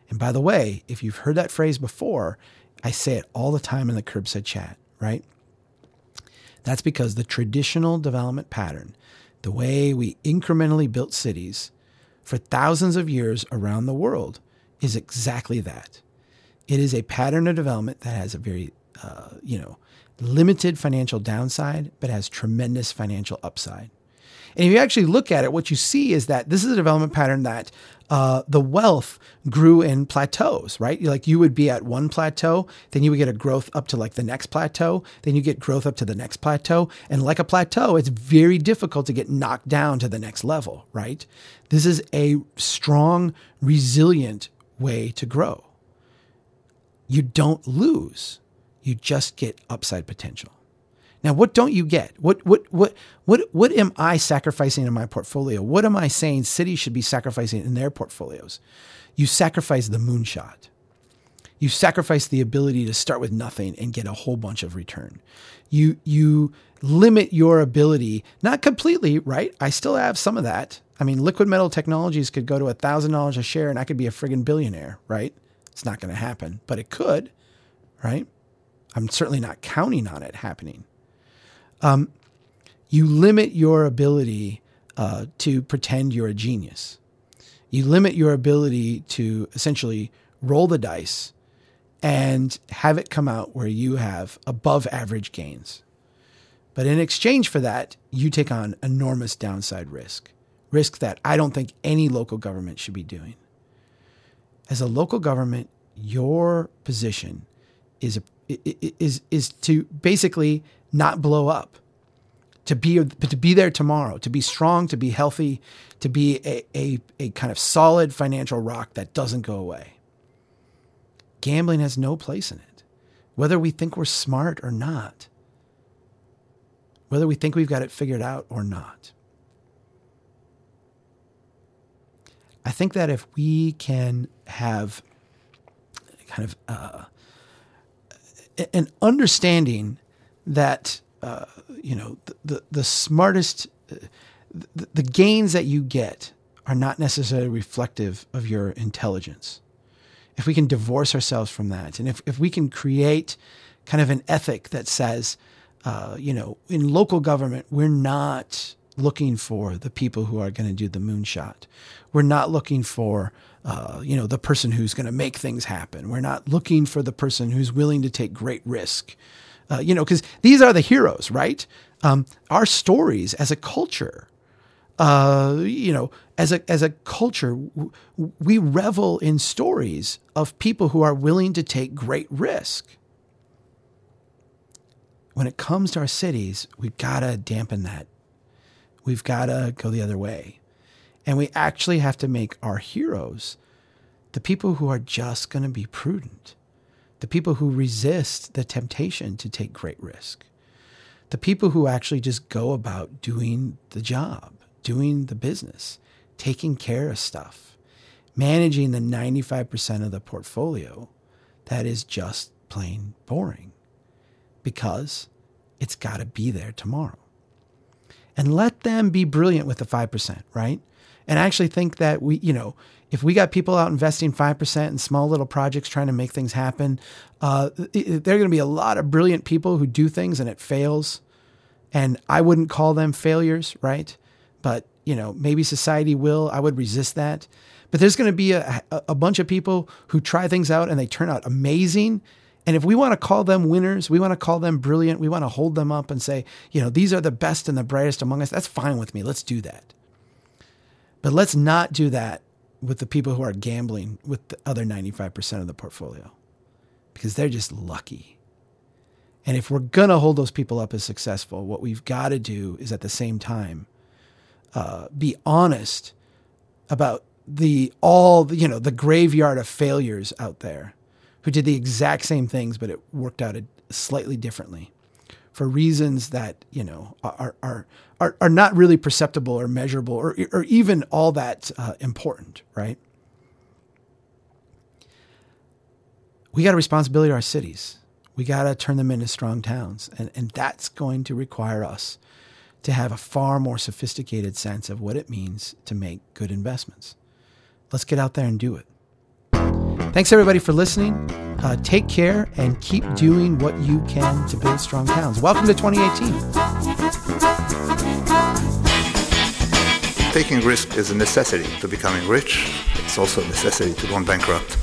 And by the way, if you've heard that phrase before, I say it all the time in the curbside chat, right? That's because the traditional development pattern, the way we incrementally built cities for thousands of years around the world, is exactly that. It is a pattern of development that has a very, uh, you know, limited financial downside, but has tremendous financial upside. And if you actually look at it, what you see is that this is a development pattern that uh, the wealth grew in plateaus, right? Like you would be at one plateau, then you would get a growth up to like the next plateau, then you get growth up to the next plateau. And like a plateau, it's very difficult to get knocked down to the next level, right? This is a strong, resilient way to grow. You don't lose, you just get upside potential. Now, what don't you get? What what what what what am I sacrificing in my portfolio? What am I saying cities should be sacrificing in their portfolios? You sacrifice the moonshot. You sacrifice the ability to start with nothing and get a whole bunch of return. You you limit your ability, not completely, right? I still have some of that. I mean, Liquidmetal Technologies could go to a thousand dollars a share and I could be a friggin' billionaire, right? It's not going to happen, but it could, right? I'm certainly not counting on it happening um, you limit your ability uh, to pretend you're a genius. You limit your ability to essentially roll the dice and have it come out where you have above average gains. But in exchange for that, you take on enormous downside risk, risk that I don't think any local government should be doing. As a local government, your position is, is, is to basically not blow up, to be to be there tomorrow, to be strong, to be healthy, to be a, a, a kind of solid financial rock that doesn't go away. Gambling has no place in it, whether we think we're smart or not, whether we think we've got it figured out or not. I think that if we can have kind of uh, an understanding that uh, you know the, the, the smartest uh, the, the gains that you get are not necessarily reflective of your intelligence. If we can divorce ourselves from that, and if, if we can create kind of an ethic that says, uh, you know, in local government, we're not looking for the people who are going to do the moonshot. We're not looking for, uh, you know, the person who's going to make things happen. We're not looking for the person who's willing to take great risk. Uh, you know, because these are the heroes, right? Um, our stories as a culture, uh, you know, as a as a culture, w- we revel in stories of people who are willing to take great risk. When it comes to our cities, we've got to dampen that We've got to go the other way. And we actually have to make our heroes the people who are just going to be prudent, the people who resist the temptation to take great risk, the people who actually just go about doing the job, doing the business, taking care of stuff, managing the 95% of the portfolio that is just plain boring because it's got to be there tomorrow and let them be brilliant with the 5%, right? And I actually think that we, you know, if we got people out investing 5% in small little projects trying to make things happen, uh, there are going to be a lot of brilliant people who do things and it fails. And I wouldn't call them failures, right? But, you know, maybe society will. I would resist that. But there's going to be a, a bunch of people who try things out and they turn out amazing and if we want to call them winners, we want to call them brilliant, we want to hold them up and say, you know, these are the best and the brightest among us, that's fine with me. Let's do that. But let's not do that with the people who are gambling with the other 95% of the portfolio because they're just lucky. And if we're going to hold those people up as successful, what we've got to do is at the same time uh, be honest about the all you know the graveyard of failures out there who did the exact same things, but it worked out slightly differently for reasons that you know are are are, are not really perceptible or measurable or or even all that uh, important, right? We got a responsibility to our cities. We got to turn them into strong towns, and and that's going to require us to have a far more sophisticated sense of what it means to make good investments. Let's get out there and do it. Thanks everybody for listening. Uh, take care and keep doing what you can to build strong towns. Welcome to 2018. Taking risk is a necessity to becoming rich. It's also a necessity to going bankrupt.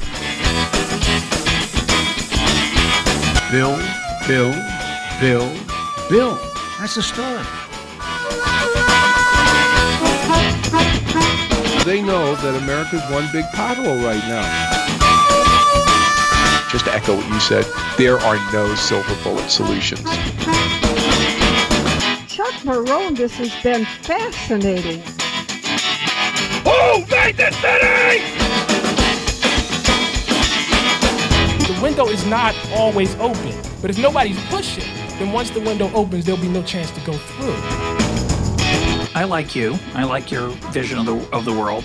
Build, build, build, build. That's the story. They know that America's one big pothole right now just to echo what you said, there are no silver bullet solutions. Chuck Marohn, this has been fascinating. Who made this city? The window is not always open, but if nobody's pushing, then once the window opens, there'll be no chance to go through. I like you. I like your vision of the, of the world.